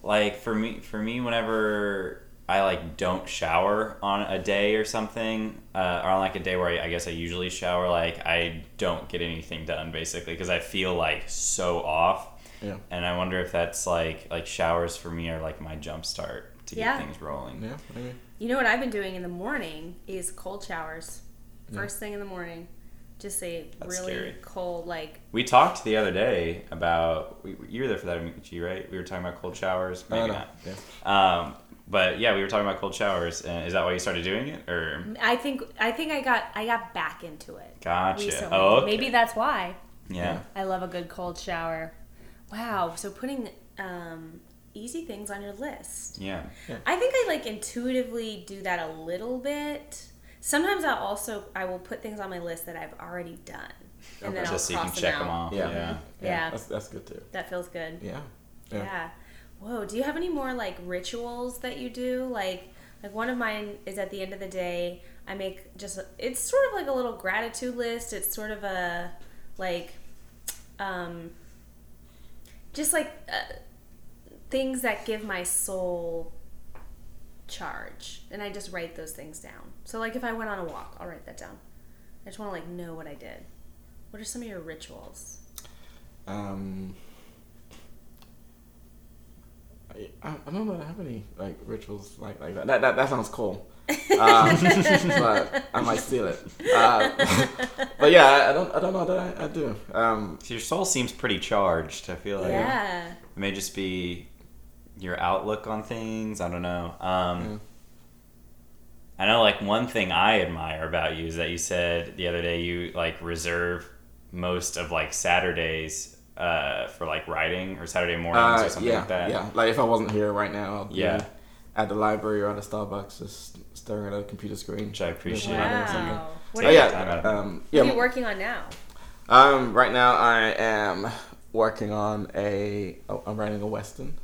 like for me, for me, whenever I like don't shower on a day or something, uh, or on like a day where I, I guess I usually shower, like I don't get anything done basically because I feel like so off. Yeah. And I wonder if that's like like showers for me are like my jump start to Yeah. get things rolling. Yeah, maybe. You know what I've been doing in the morning is cold showers. First thing in the morning. Just a That's really scary. cold, like We talked the other day about we, you were there for that, Amechi, right? We were talking about cold showers. Maybe Uh, no, not. Yeah. Um, but yeah, we were talking about cold showers. And is that why you started doing it, or I think I think I got I got back into it. gotcha? Recently. Oh, okay. Maybe that's why. yeah. I love a good cold shower. Wow. So putting um, easy things on your list. Yeah. I think I like intuitively do that a little bit. Sometimes I'll also I will put things on my list that I've already done, and then Just I'll you cross can check them them out. off. Yeah. Yeah. Yeah. That's, that's good too. That feels good. Yeah. Yeah. Yeah. Whoa. Do you have any more like rituals that you do? Like, like one of mine is at the end of the day, I make just it's sort of like a little gratitude list. It's sort of a like, um, just like uh, things that give my soul charge, and I just write those things down. So like if I went on a walk, I'll write that down. I just want to like know what I did. What are some of your rituals? Um, I, I I don't know that I have any like rituals like like that. That that, that sounds cool. Um, but I might steal it. Uh, but yeah, I, I don't I don't know that I, I do. Um, So your soul seems pretty charged. I feel like yeah. it may just be your outlook on things. I don't know. Um, Yeah. I know, like one thing I admire about you is that you said the other day you like reserve most of like Saturdays uh, for like writing or Saturday mornings uh, or something yeah, like that. yeah. Like if I wasn't here right now, I'd be Yeah. at the library or at a Starbucks, just staring at a computer screen. Which I appreciate. Yeah. something. Wow. What Take are, Oh you, your time out yeah, of it. um, what are you working on now? Um, right now I am working on a. Oh, I'm writing a western.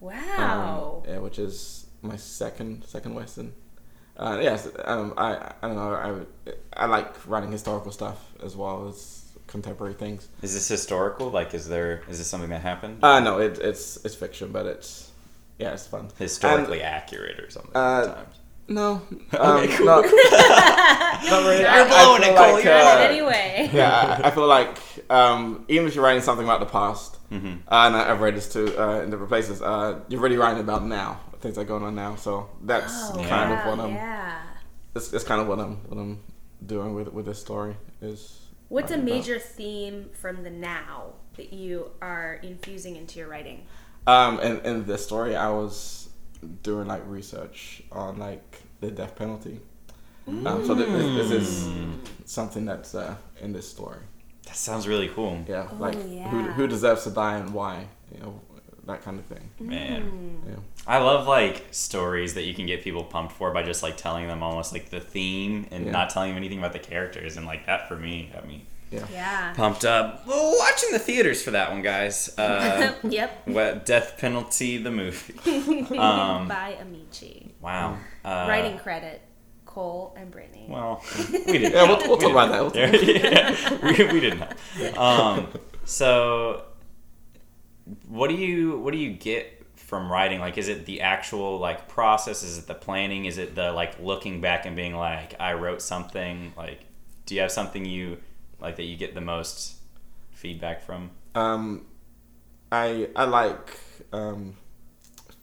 Wow. Um, yeah, which is my second second western. Uh, yes, um, I I don't know. I I like writing historical stuff as well as contemporary things. Is this historical? Like, is there is this something that happened? Uh, no, it, it's it's fiction, but it's yeah, it's fun. Historically accurate or something. uh, sometimes. No, Okay, um, cool. not, not really. You're I- I blowing feel it, Cole, like, you're uh, anyway. yeah, I I feel like um, even if you're writing something about the past, Mhm. uh, and I- I've read this too uh, in different places, uh, you're really writing about now, things that are going on now. So that's Oh, kind yeah, of what I'm. yeah. It's, it's kind of what I'm what I'm doing with with this story is. What's a writing about- major theme from the now that you are infusing into your writing? Um, in, in this story, I was doing like research on like the death penalty. Um, so th- this, this is something that's uh, in this story. That sounds really cool. Yeah, Oh, like who who deserves to die and why, you know, that kind of thing. Man. Yeah. I love like stories that you can get people pumped for by just like telling them almost like the theme and Yeah. not telling them anything about the characters and like that for me got me Yeah. Yeah. pumped up. Well, watching the theaters for that one, guys. Uh, yep. what Death Penalty the movie. Um, By Amechi. wow. Uh, Writing credit: Cole and Brittany. Well, we didn't. Yeah, we'll, we'll talk about that. We'll talk- yeah, we, we didn't know. Um, so, what do you what do you get from writing? Like, is it the actual like process? Is it the planning? Is it the like looking back and being like, I wrote something? Like, do you have something you like that you get the most feedback from? Um, I I like um,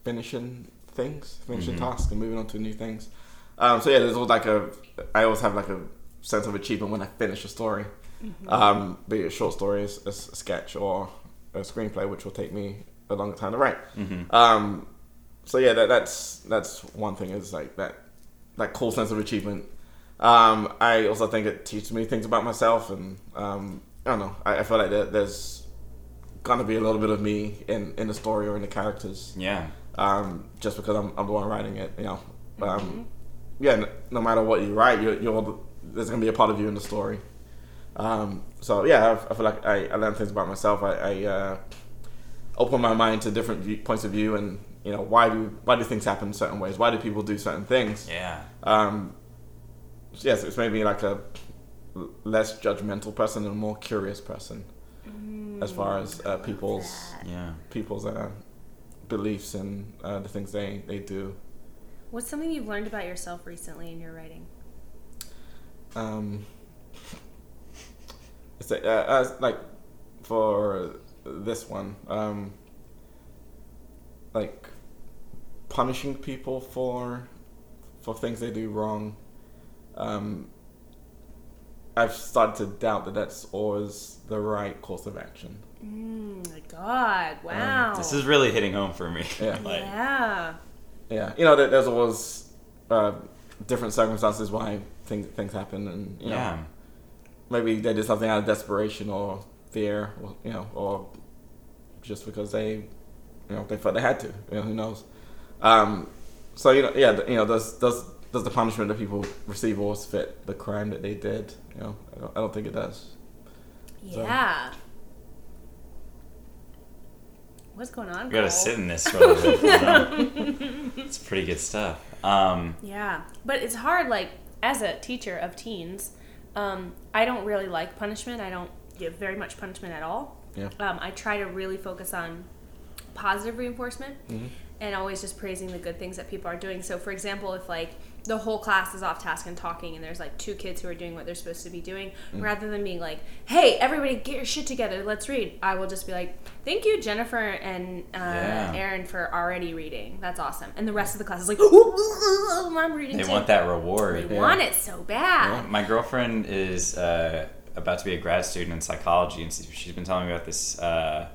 finishing things, finishing Mhm. tasks, and moving on to new things. Um, so yeah, there's always like a I always have like a sense of achievement when I finish a story, um, be it a short story, a, a sketch, or a screenplay, which will take me a longer time to write. Mm-hmm. Um, so yeah, that, that's that's one thing is like that that cool sense of achievement. Um, I also think it teaches me things about myself, and um, I don't know. I, I feel like there, there's gonna be a little bit of me in in the story or in the characters, Yeah. um, just because I'm, I'm the one writing it. You know, um, yeah. n- No matter what you write, you're, you're there's gonna be a part of you in the story. Um, so yeah, I, I feel like I, I learn things about myself. I, I uh, open my mind to different view, points of view, and you know why do why do things happen certain ways? Why do people do certain things? Yeah. Um, so yes, it's made me like a less judgmental person and a more curious person as far as uh, people's. Yeah. people's uh, beliefs and uh, the things they, they do. What's something you've learned about yourself recently in your writing? Um, it's a, uh, as like for this one, um, like punishing people for for things they do wrong. Um, I've started to doubt that that's always the right course of action. Mm, my God! Wow. This is really hitting home for me. Yeah. like, yeah. Yeah, you know, there's always uh, different circumstances why things things happen, and you know, yeah. Maybe they did something out of desperation or fear, or, you know, or just because they, you know, they felt they had to. You know, who knows? Um, so you know, yeah, you know, does does does the punishment that people receive always fit the crime that they did? You know, I don't, I don't think it does. So- Yeah. What's going on? We gotta Cole? sit in this for a little bit. It's pretty good stuff. Um, Yeah, but it's hard. Like as a teacher of teens, um, I don't really like punishment. I don't give very much punishment at all. Yeah. Um, I try to really focus on positive reinforcement and always just praising the good things that people are doing. So, for example, if like the whole class is off task and talking, and there's like two kids who are doing what they're supposed to be doing, rather than being like, "Hey, everybody, get your shit together, let's read," I will just be like, "Thank you, Jennifer and uh, Yeah. Aaron, for already reading. That's awesome." And the rest of the class is like, "I'm reading." they too." want that reward. They want it so bad. My girlfriend is uh, about to be a grad student in psychology, and she's been telling me about this uh,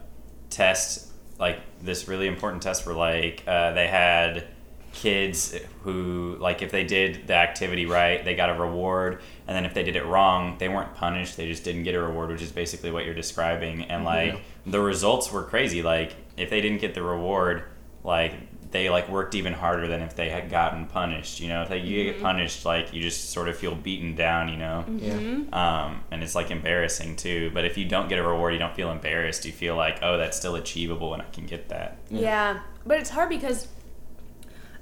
test, like this really important test where like uh, they had kids who like if they did the activity right, they got a reward, and then if they did it wrong, they weren't punished; they just didn't get a reward, which is basically what you're describing. And like Yeah. the results were crazy. Like if they didn't get the reward, like they like worked even harder than if they had gotten punished. You know, if like, you Mm-hmm. get punished, like you just sort of feel beaten down. You know, Yeah. um, and it's like embarrassing too. But if you don't get a reward, you don't feel embarrassed. You feel like, oh, that's still achievable, and I can get that. Yeah. but it's hard because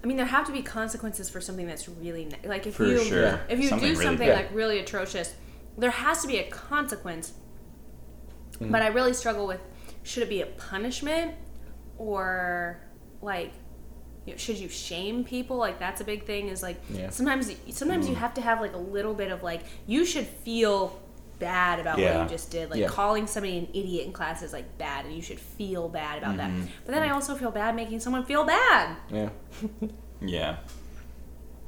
I mean there have to be consequences for something that's really ne- like if For you sure. If you Something do something bad. like really atrocious, there has to be a consequence. Mm-hmm. But I really struggle with should it be a punishment or like you know, should you shame people? Like that's a big thing. Is like Yeah. sometimes sometimes Mm. you have to have like a little bit of like you should feel bad about what you just did. Like Yeah. calling somebody an idiot in class is like bad, and you should feel bad about Mm-hmm. that. But then I also feel bad making someone feel bad. Yeah. Yeah,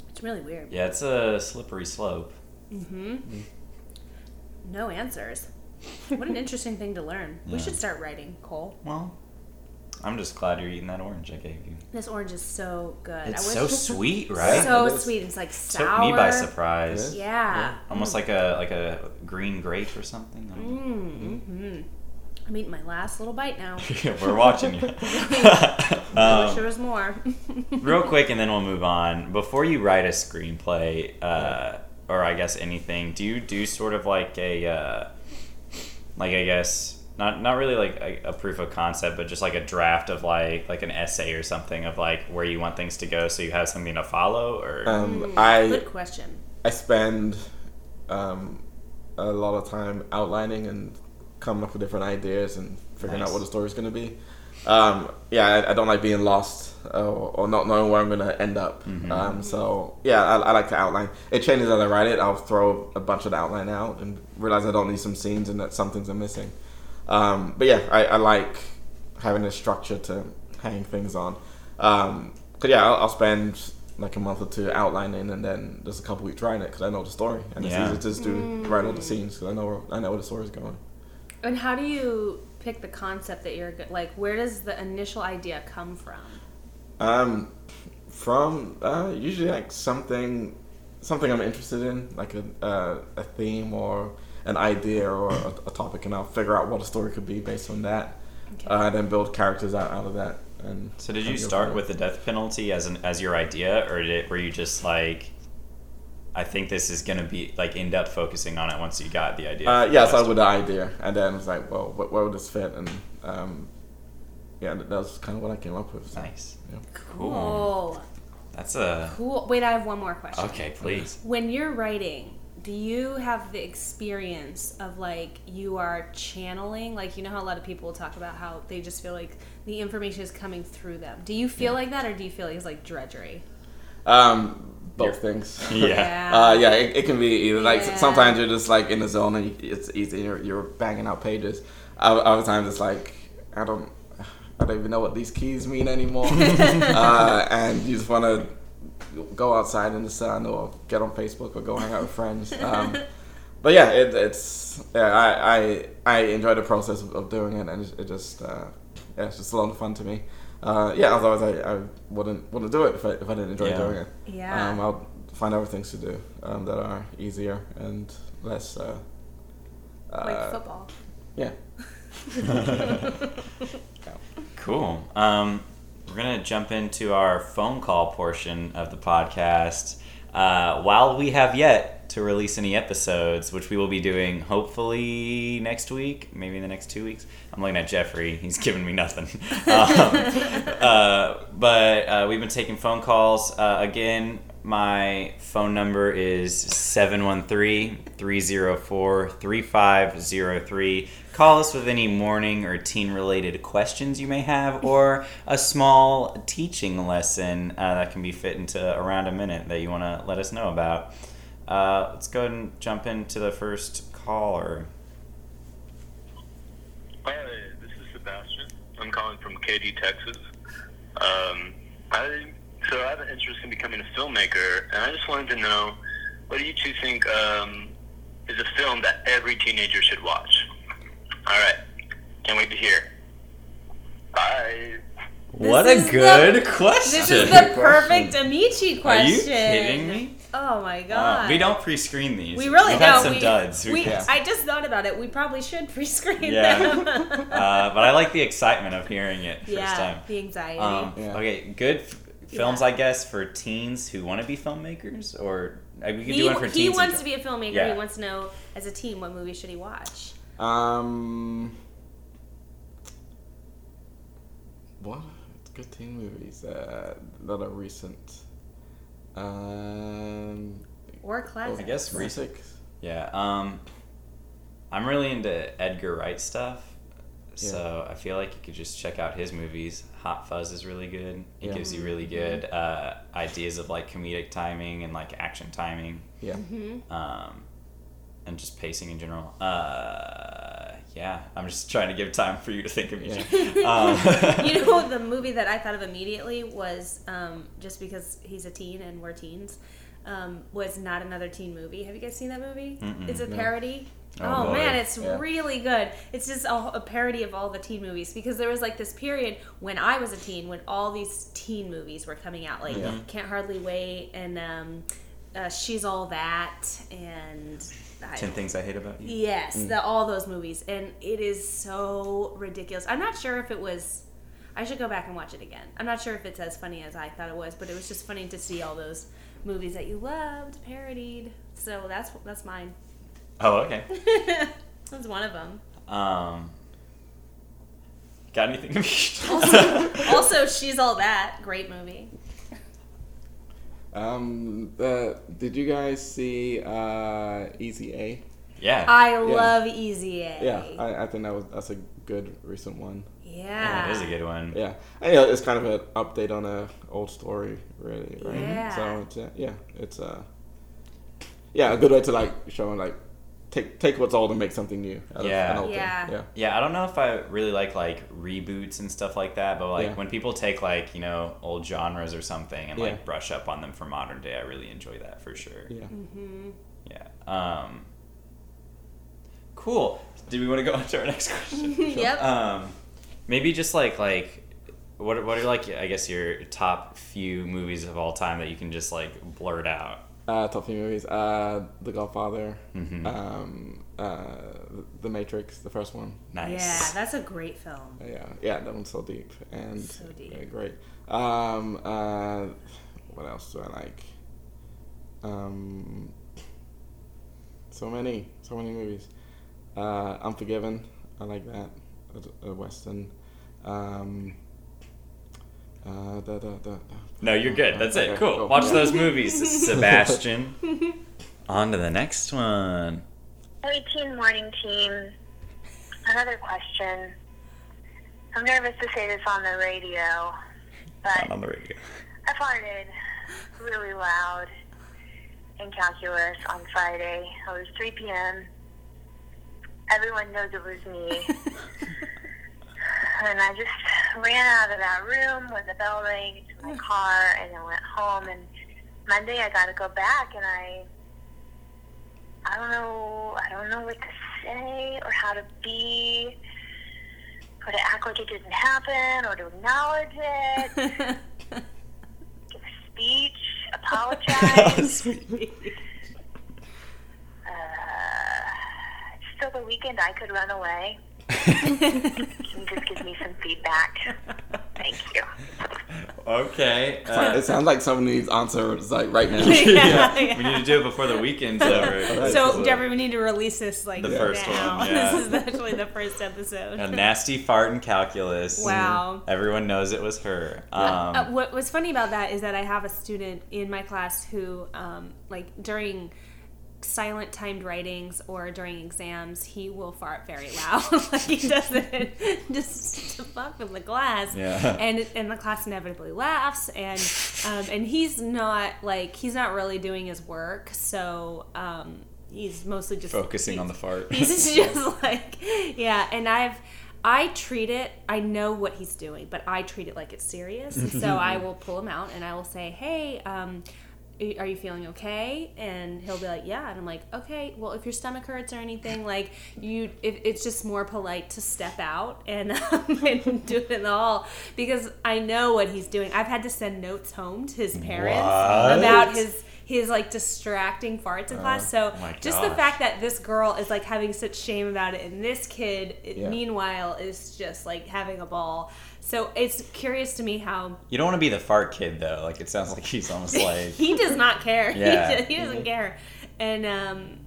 It's really weird. yeah, it's a slippery slope. Mm-hmm. No answers. What an interesting thing to learn. We should start writing, Cole. Well, I'm just glad you're eating that orange I gave you. This orange is so good. It's I so wish sweet, right? so It is. sweet. It's like sour. Took sour. me by surprise. It is. Yeah. Almost like a like a green grape or something. I don't know. Mm-hmm. I'm eating my last little bite now. We're watching you. I wish there was more. real quick, and then we'll move on. Before you write a screenplay, uh, or I guess anything, do you do sort of like a, uh, like I guess not not really like a, a proof of concept, but just like a draft of like like an essay or something of like where you want things to go, so you have something to follow, or Um, I Good question. I spend um, a lot of time outlining and coming up with different ideas and figuring Nice. out what the story's going to be. Um, yeah, I, I don't like being lost uh, or not knowing where I'm going to end up. Mm-hmm. Um, so yeah, I, I like to outline. It changes as I write it. I'll throw a bunch of the outline out and realize I don't need some scenes and that some things are missing. Um, but yeah, I, I like having a structure to hang things on. Um, but yeah, I'll, I'll spend like a month or two outlining, and then just a couple weeks writing it because I know the story, and it's Yeah. easy to just do write all the scenes because I know where, I know where the story's going. And how do you pick the concept that you're good? Like, where does the initial idea come from? Um, from uh, usually like something, something I'm interested in, like a uh, a theme or an idea or a, a topic, and I'll figure out what a story could be based on that, Okay. uh, and then build characters out, out of that. And So did you start with the death penalty as an as your idea, or did it, were you just like, I think this is gonna be like in depth focusing on it once you got the idea? Uh, for yeah, the I started with the idea, and then was like, well, wh- where would this fit? And um, yeah, that that was kind of what I came up with. so, Nice. yeah. Cool. Cool. That's a Cool. Wait, I have one more question. okay. Please. When you're writing, do you have the experience of like you are channeling? Like, you know how a lot of people talk about how they just feel like the information is coming through them. Do you feel like that, or do you feel like it's like drudgery? Um, both You're- things. Yeah. Uh, yeah, it, it can be either. Like Yeah. sometimes you're just like in the zone and you, it's easy. You're, you're banging out pages. Other, other times it's like I don't, I don't even know what these keys mean anymore. uh, and you just want to go outside in the sun or get on Facebook or go hang out with friends. Um, but yeah, it, it's yeah. I, I I enjoy the process of, of doing it, and it, it just uh, yeah, it's just a lot of fun to me. Uh, yeah, otherwise I, I wouldn't wouldn't do it if I, if I didn't enjoy Yeah. doing it. Yeah. Um, I'll find other things to do um, that are easier and less. Uh, like uh, football. Yeah. Cool. Um, we're gonna jump into our phone call portion of the podcast. Uh, while we have yet to release any episodes, which we will be doing hopefully next week, maybe in the next two weeks. I'm looking at Jeffrey; he's giving me nothing. um, uh, but uh, we've been taking phone calls uh, again. My phone number is 713-304-3503. Call us with any morning or teen related questions you may have or a small teaching lesson uh, that can be fit into around a minute that you want to let us know about. Uh, let's go ahead and jump into the first caller. Hi, this is Sebastian. I'm calling from Katy, Texas. Um, I so I have an interest in becoming a filmmaker, and I just wanted to know what do you two think um, is a film that every teenager should watch? All right, can't wait to hear. Bye. what is a the- good question. This is the perfect Amechi question. Are you kidding me? Oh my god. we don't pre-screen these. We really We've don't. had some we, duds. We, Yeah. I just thought about it. We probably should pre-screen Yeah. them. uh, but I like the excitement of hearing it first yeah, time. the anxiety. Um, Yeah. Okay, good f- films, Yeah. I guess, for teens who want to be filmmakers, or uh, we could he do one for teens. he wants to be a filmmaker. Yeah. He wants to know as a teen what movie should he watch. Um, what good teen movies uh, that are recent? Um, Or classic. I guess recent. Yeah. Um, I'm really into Edgar Wright stuff, so I feel like you could just check out his movies. Hot Fuzz is really good. It Yeah. gives you really good uh, ideas of like comedic timing and like action timing, Yeah. Mm-hmm. um, and just pacing in general. Uh, yeah, I'm just trying to give time for you to think of each. Um, you know the movie that I thought of immediately was um, just because he's a teen and we're teens. Um, was not another teen movie. Have you guys seen that movie? Mm-mm. It's a No. parody. Oh, Oh, man, it's Yeah. really good. It's just a, a parody of all the teen movies because there was like this period when I was a teen when all these teen movies were coming out, like Yeah. Can't Hardly Wait and um, uh, She's All That and I, Ten Things I Hate About You. Yes, the, all those movies, and it is so ridiculous. I'm not sure if it was. I should go back and watch it again. I'm not sure if it's as funny as I thought it was, but it was just funny to see all those movies that you loved parodied. So that's that's mine. Oh, okay. that's one of them. Um, got anything? Also, also, she's all that great movie. Um, uh, did you guys see uh, Easy A? yeah. I love Easy A. Yeah, I, I think that was that's a good recent one. yeah. That is a good one. Yeah, and, yeah, it's kind of an update on a old story, really, right? Yeah. So it's, uh, yeah, it's uh, yeah, a good way to like show like take take what's old and make something new. Out Yeah. of an old Yeah. Thing. Yeah. Yeah, I don't know if I really like like reboots and stuff like that, but like Yeah. when people take like you know old genres or something and like brush up on them for modern day, I really enjoy that for sure. Yeah. Mm-hmm. Yeah. Um. Cool. Do we want to go on to our next question? Yep. Um, maybe just like like what what are like I guess your top few movies of all time that you can just like blurt out. Uh, top few movies. Uh, The Godfather. Mhm. Um, uh, The Matrix, the first one. Nice. Yeah, that's a great film. Yeah, yeah, that one's so deep and So deep. uh, great. Um, uh, what else do I like? Um, so many, so many movies. Uh, Unforgiven, I like that. A, a western. Um, uh, da, da, da, da. No, you're good. That's it. Okay, Cool. cool. Watch those movies, Sebastian. on to the next one. Hey, Teen Morning Team. Another question. I'm nervous to say this on the radio, but Not on the radio. I farted really loud in calculus on Friday. It was 3 p.m. Everyone knows it was me. and I just ran out of that room when the bell rang to my car and I went home. And Monday I got to go back and I, I don't know, I don't know what to say or how to be, or to act like it didn't happen or to acknowledge it, give a speech, apologize. uh, it's still the weekend. I could run away. Can you just give me some feedback? Thank you. okay. It Uh, sounds like someone needs answers like right now. Yeah, yeah, we need to do it before the weekend's over. Alright. So, Jeffrey, we need to release this like The first now. one, yeah. This is actually the first episode. A nasty fart in calculus. Wow. Everyone knows it was her. Um, Uh, what was funny about that is that I have a student in my class who, um, like, during silent timed writings or during exams, he will fart very loud. like he does it just to fuck with the class. Yeah. And and the class inevitably laughs, and um, and he's not like he's not really doing his work, so um, he's mostly just focusing on the fart. He's just like, yeah. And I've, I treat it. I know what he's doing, but I treat it like it's serious. so I will pull him out and I will say, "Hey, um, are you feeling okay?" And he'll be like, "Yeah." And I'm like, "Okay. Well, if your stomach hurts or anything, like you, if it's just more polite to step out and, um, and do it in the hall because I know what he's doing. I've had to send notes home to his parents What? about his his like distracting farts in class. So just the fact that this girl is like having such shame about it, and this kid, Yeah. meanwhile, is just like having a ball. So it's curious to me how You don't want to be the fart kid though. Like it sounds like he's almost like he does not care. Yeah. he, he doesn't care. And um,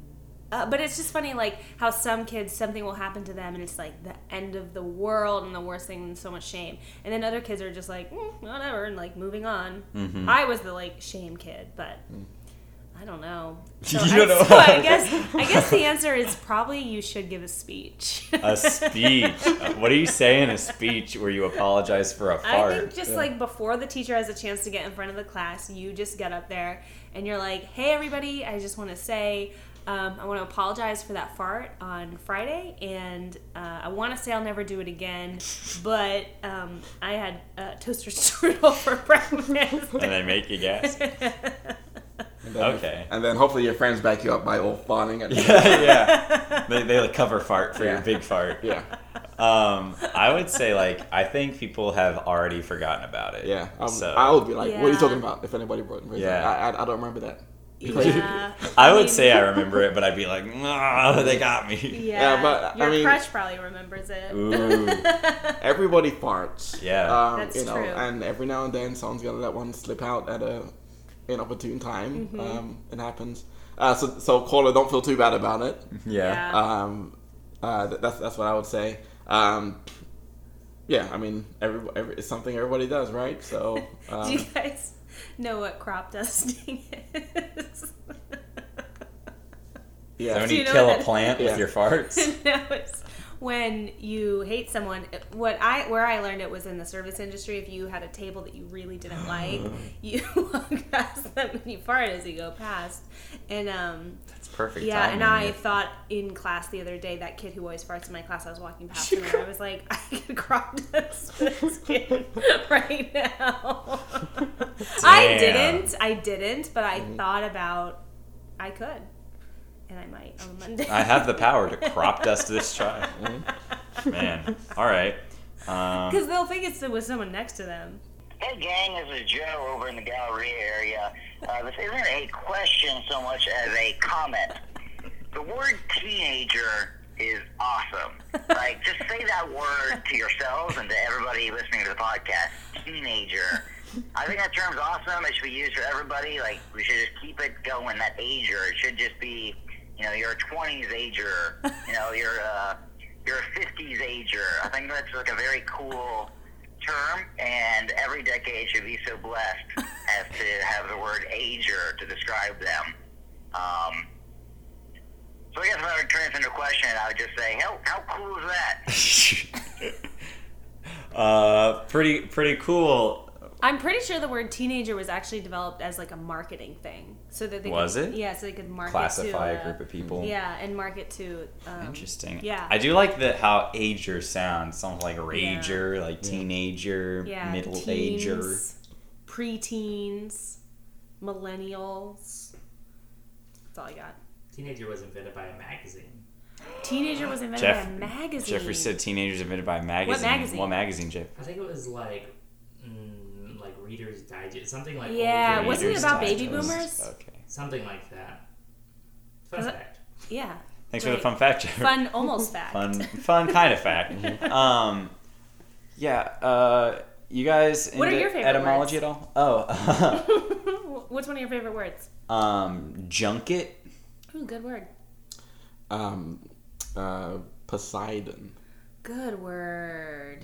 uh, but it's just funny, like how some kids something will happen to them, and it's like the end of the world and the worst thing, and so much shame. And then other kids are just like mm, whatever, and like moving on. Mm-hmm. I was the like shame kid, but. I don't know. So, You I, don't know. so I guess I guess the answer is probably you should give a speech. a speech. What do you say in a speech where you apologize for a fart? I think just like before the teacher has a chance to get in front of the class, you just get up there and you're like, "Hey, everybody! I just want to say." Um, I want to apologize for that fart on Friday, and uh, I want to say I'll never do it again. But um, I had uh, toaster strudel for breakfast. and they make you guess. And then, Okay. And then hopefully your friends back you up by all farting at yeah, yeah. They, they like cover fart for your big fart. Yeah. Um, I would say like I think people have already forgotten about it. Yeah. Um, so I would be like, what are you talking about? If anybody brought it. Yeah. I, I, I don't remember that. yeah, I would say I remember it, but I'd be like, nah, they got me. Yeah, Yeah, but, I your mean- crush probably remembers it. Ooh. Everybody farts. Yeah. Um, That's you know, true. and every now and then someone's gonna let one slip out at a inopportune time. Mm-hmm. Um, it happens. Uh, so, so caller, don't feel too bad about it. Yeah. Yeah. Um, uh, th- that's that's what I would say. Um, yeah, I mean, every, every it's something everybody does, right? So, um, Do you guys know what crop dusting is? yeah, So when Do you, you know kill a plant Yeah. with your farts. no, it's when you hate someone. What I where I learned it was in the service industry. If you had a table that you really didn't like, you walk past them and you fart as you go past. And um, It's perfect. yeah, and I timing. thought in class the other day that kid who always farts in my class, I was walking past him and I was like, I could crop dust this kid right now. I didn't. I didn't, but I thought about I could. And I might on Monday. I have the power to crop dust this child. Mm-hmm. Man. All right. Um, Because they'll think it's with someone next to them. Hey gang, this is Joe over in the Galleria area. Uh, this isn't a question so much as a comment. The word teenager is awesome. like, just say that word to yourselves and to everybody listening to the podcast. Teenager. I think that term's awesome. It should be used for everybody. Like, we should just keep it going. That ager. It should just be, you know, you're a 20s ager. You know, you're a you're a 50s ager. I think that's like a very cool term, and every decade should be so blessed as to have the word ager to describe them. Um, so I guess if I were to turn this into a question, I would just say, how, how cool is that? uh, pretty pretty cool. I'm pretty sure the word teenager was actually developed as like a marketing thing, so that they Was could, it? Yeah, so they could market Classify to, a group of people. Yeah, and market to. Um, Interesting. Yeah. I do like the how ager sounds. Sounds like rager, like teenager, yeah, middle ager. teens, preteens, millennials. That's all I got. Teenager was invented by a magazine. Teenager was invented Jeff- by a magazine. Jeffrey said teenagers invented by a magazine. magazine? What magazine, Jeff? I think it was like Reader's Digest, something like Yeah, older wasn't it Reader's about baby boomers? Okay. Something like that. Fun Was fact. Yeah. Thanks for the fun fact, Jeff. Fun, almost fact. fun, fun kind of fact. um, yeah. Uh, you guys What are into your favorite etymology at all? Oh, What's one of your favorite words? um, junket. Ooh, good word. um, uh, Poseidon. Good word.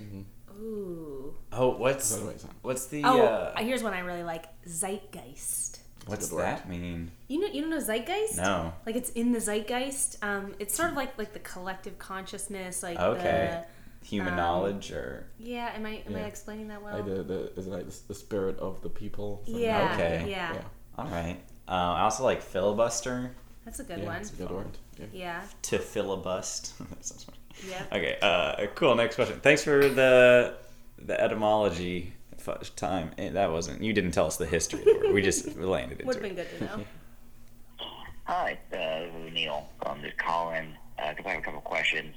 Ooh. Oh, what's the way, what's the? Oh, uh, here's one I really like. Zeitgeist. what's good that mean? You know, you don't know zeitgeist? No. Like it's in the zeitgeist. Um, it's sort of like like the collective consciousness. Like Okay. Human um, knowledge or yeah. Am I am I explaining that well? Like the, the is it like the, the spirit of the people? something yeah. Okay. Yeah. Yeah. all right. Uh, I also like filibuster That's a good Yeah, one. it's a good word. Yeah. Yeah. to filibust. that sounds funny. Yeah. Okay. Uh, cool. Next question. Thanks for the the etymology f- time. Eh, That wasn't. You didn't tell us the history. Of the. We just landed it. Would have been good to know. Hi, uh, Neil. I'm just calling because I have a couple questions.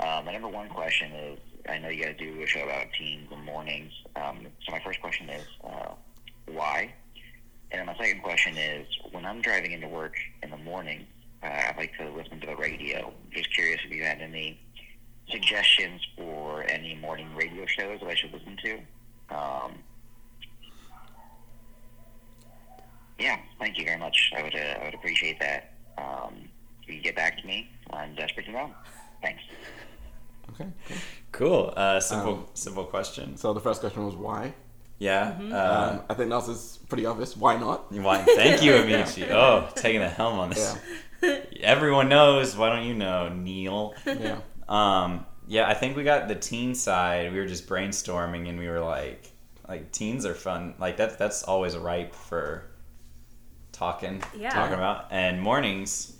Uh, my number one question is I know you guys do a show about teens and mornings. Um, so my first question is uh, why? And then my second question is, when I'm driving into work in the morning, uh, I like to listen to the radio. Just curious if you had any suggestions for any morning radio shows that I should listen to. Um, yeah, thank you very much. I would uh, I would appreciate that. Um, if you could get back to me, I'm desperate to know. Thanks. Okay. cool. Cool. Uh, simple, Um, simple question. So the first question was why. Yeah. Mm-hmm. Uh, Um, I think that is pretty obvious. Why not? you want- thank you, Amechi. Oh, taking the helm on this. Everyone knows. Why don't you know, Neil? Yeah. Um, yeah, I think we got the teen side. We were just brainstorming, and we were like, like teens are fun. Like that's that's always ripe for talking, Yeah. talking about. And mornings,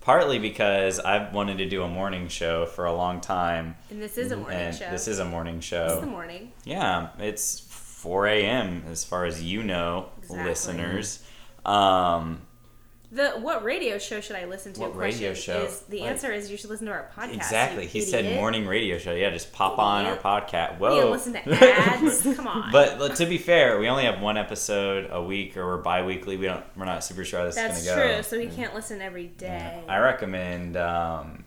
partly because I've wanted to do a morning show for a long time, And this is a morning and show. this is a morning show. This is the morning. Yeah, it's 4 a.m. as far as you know, Exactly. listeners. Um, The what radio show should I listen to? What radio show? Is the Like- answer is you should listen to our podcast. exactly. He said morning radio show. Yeah, just pop on our podcast. Whoa. you listen to ads? Come on. But to be fair, we only have one episode a week, or we're bi-weekly. We don't. We're not super sure how this that's is gonna go. true. So he can't listen every day. I recommend, um,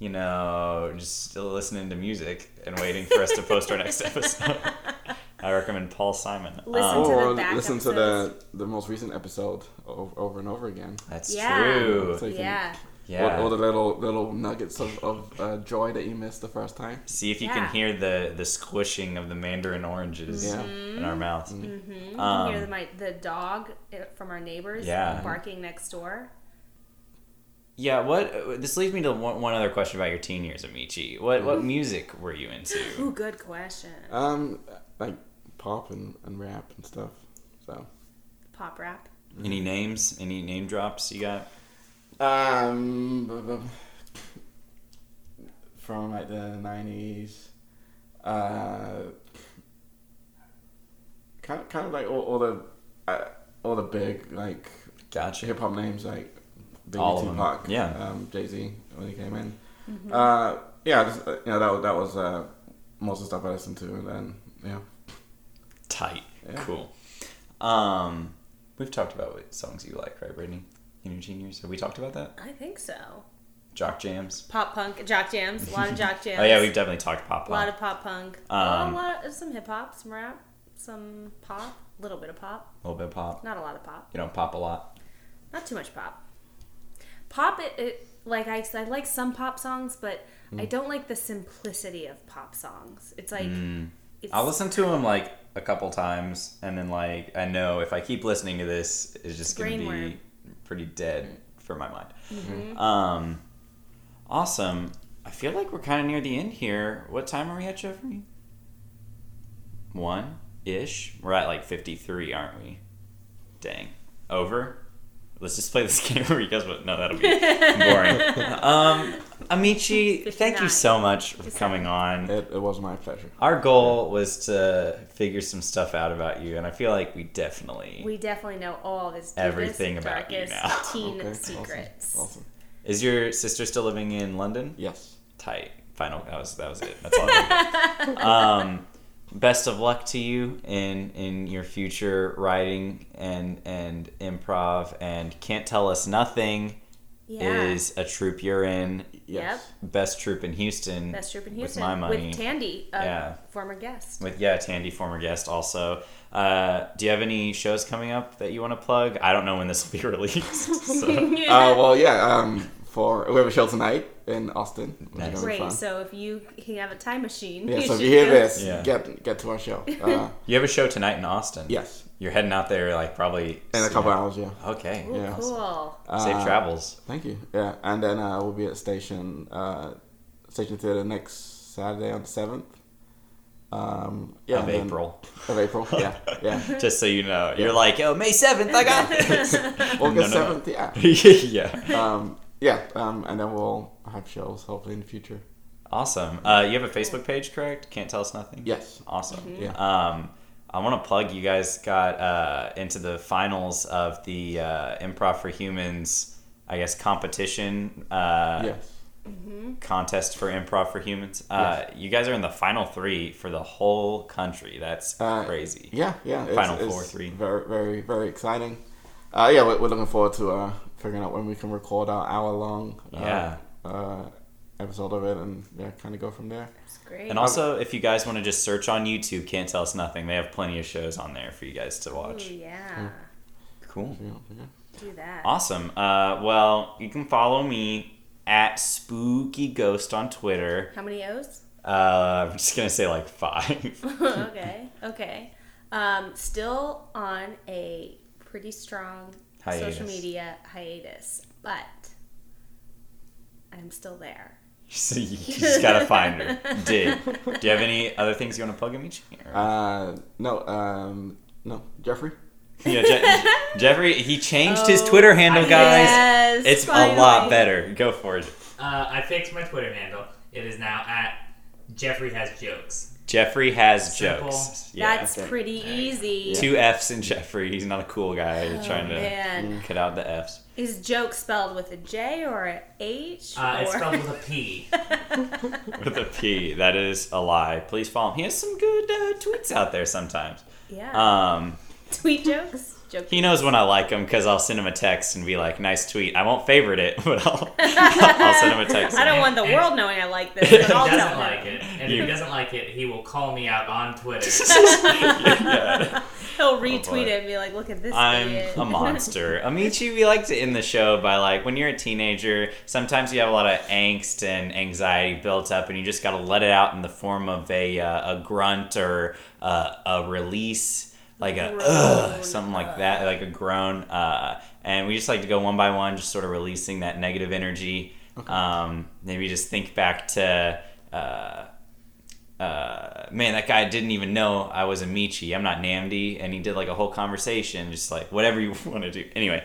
you know, just still listening to music and waiting for us to post our next episode. I recommend Paul Simon. Listen Um, to the back listen to the the most recent episode over, over and over again. that's Yeah. true. So you can- yeah. Yeah. All, all the little little nuggets of, of uh, joy that you missed the first time. See if you Yeah. can hear the the squishing of the mandarin oranges Yeah. in our mouths. Mm-hmm. You Um, can hear the, my, the dog uh, from our neighbors Yeah. barking next door. Yeah, what uh, this leads me to one, one other question about your teen years, Amechi. What what music were you into? Ooh, good question. Um, like pop and, and rap and stuff. So. Pop rap. Any names? Any name drops you got? Um, b- b- from like the nineties, uh, kind of, kind of like all, all the uh, all the big like Gotcha. hip hop names like Biggie, All of them, Tupac, yeah. um, Jay Z when he came in. Mm-hmm. Uh, yeah, just, uh, you know that was- that was uh, most of the stuff I listened to, and then yeah, Tight. Yeah. Cool. Um, we've talked about what songs you like, right, Brittany? In your teen years, have we talked about that? I think so. Jock jams. Pop punk, jock jams, a lot of jock jams. Oh yeah, we've definitely talked pop punk. a lot of pop punk. Um, a lot of some hip hop, some rap, some pop, a little bit of pop, A little bit of pop. not a lot of pop, You don't pop a lot. not too much pop. Pop, it, it like I, I like some pop songs, but I don't like the simplicity of pop songs. It's like it's, I'll listen to them like a couple times, and then like I know if I keep listening to this, it's just gonna be Brainworm. pretty dead for my mind. Mm-hmm. Um, awesome. I feel like we're kind of near the end here. What time are we at, Jeffrey? One ish. We're at like fifty three, aren't we? Dang. Over. Let's just play this game where you guys would. No, that'll be boring. um, Amechi, thank you so much for coming on. it, it was my pleasure. Our goal was to figure some stuff out about you, and I feel like we definitely. we definitely know all this his Everything about you now. teen Okay, secrets. Awesome. Is your sister still living in London? Yes. Tight. Final. That was that was it. That's all. I needed. um, best of luck to you in in your future writing and and improv. And can't tell us nothing Yeah. is a troop you're in. Yes. Best troupe in Houston. Best troop in houston with Houston my money. with Tandy, a Yeah. former guest. With yeah, Tandy, former guest, also. Uh, do you have any shows coming up that you want to plug? I don't know when this will be released. so. Uh, well, yeah. Um, for we have a show tonight in Austin. Nice. is gonna be Great. fun. So if you can have a time machine, Yeah. you So if you hear go- this, Yeah. get get to our show. Uh, You have a show tonight in Austin. yes. You're heading out there like probably In a couple hours. Yeah. Okay. Ooh, Yeah. cool. Safe Uh, travels. Thank you. Yeah, and then uh, we'll be at station uh, station theater next Saturday on the seventh. Um, yeah, of and then- April. Of April. Yeah, yeah. Just so you know, you're like, oh, May seventh, I got this. August No, no, no. seventh. Yeah. yeah. Um, yeah. Um, and then we'll have shows hopefully in the future. Awesome. Uh, you have a Facebook page, correct? Can't tell us nothing. Yes. Awesome. Yeah. Um, I want to plug you guys got uh, into the finals of the uh, Improv for Humans, I guess, competition. Uh, Yes. contest for improv for humans. Uh, You guys are in the final three for the whole country. That's Uh, crazy. Yeah, yeah. Final it's four, three. Very, very, very exciting. Uh, yeah, we're, we're looking forward to uh, figuring out when we can record our hour long uh, Yeah. uh, episode of it and yeah, kind of go from there. It's great. And also, if you guys want to just search on YouTube, Can't Tell Us Nothing, they have plenty of shows on there for you guys to Ooh, watch. yeah. Cool. Yeah, yeah. Do that. Awesome. Uh, well, you can follow me at Spooky Ghost on Twitter. How many O's? Uh, I'm just gonna say like five. okay. Okay. Um, still on a pretty strong Hiatus. social media hiatus, but I'm still there. so you just gotta find her. Dig. Do you have any other things you want to plug, in each? Uh, no, um, no, Jeffrey. yeah, Je- Jeffrey. He changed his Oh, Twitter handle, guys. Yes, it's a lot better. Go for it. Uh, I fixed my Twitter handle. It is now at Jeffrey has jokes. Jeffrey has Simple. jokes. Yeah. That's Okay. pretty easy. Two F's in Jeffrey. He's not a cool guy. Oh, trying to man. cut out the F's. Is joke spelled with a J or a H? Uh, it's spelled with a P. With a P. That is a lie. Please follow him. He has some good uh, tweets out there sometimes. yeah. Um, Tweet jokes. Joke. he knows when I like him because I'll send him a text and be like, "Nice tweet." I won't favorite it, but I'll, I'll send him a text. I don't And- want the world knowing I like this. If But he I'll tell doesn't him. like it, and if he doesn't like it, he will call me out on Twitter. Yeah. He'll boy. retweet it and be like, "Look at this." I'm idiot." a monster. Amechi, we like to end the show by like when you're a teenager, sometimes you have a lot of angst and anxiety built up, and you just got to let it out in the form of a uh, a grunt or uh, a release, like a ugh, something like that, like a groan. Uh, and we just like to go one by one, just sort of releasing that negative energy. Um, maybe just think back to. Uh, uh, man, that guy didn't even know I was Amechi. I'm not Namdi, and he did like a whole conversation, just like whatever you want to do. Anyway.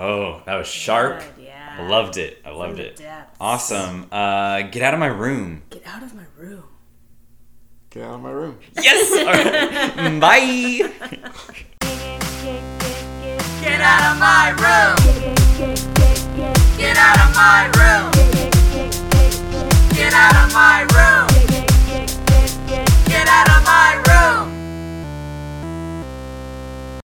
Oh, that was sharp. Good, yeah. I loved it. I loved it. Depths. Awesome. Uh, get out of my room. Get out of my room. Get out of my room. Yes. right. Bye. Get out of my room. Get out of my room. Get out of my room.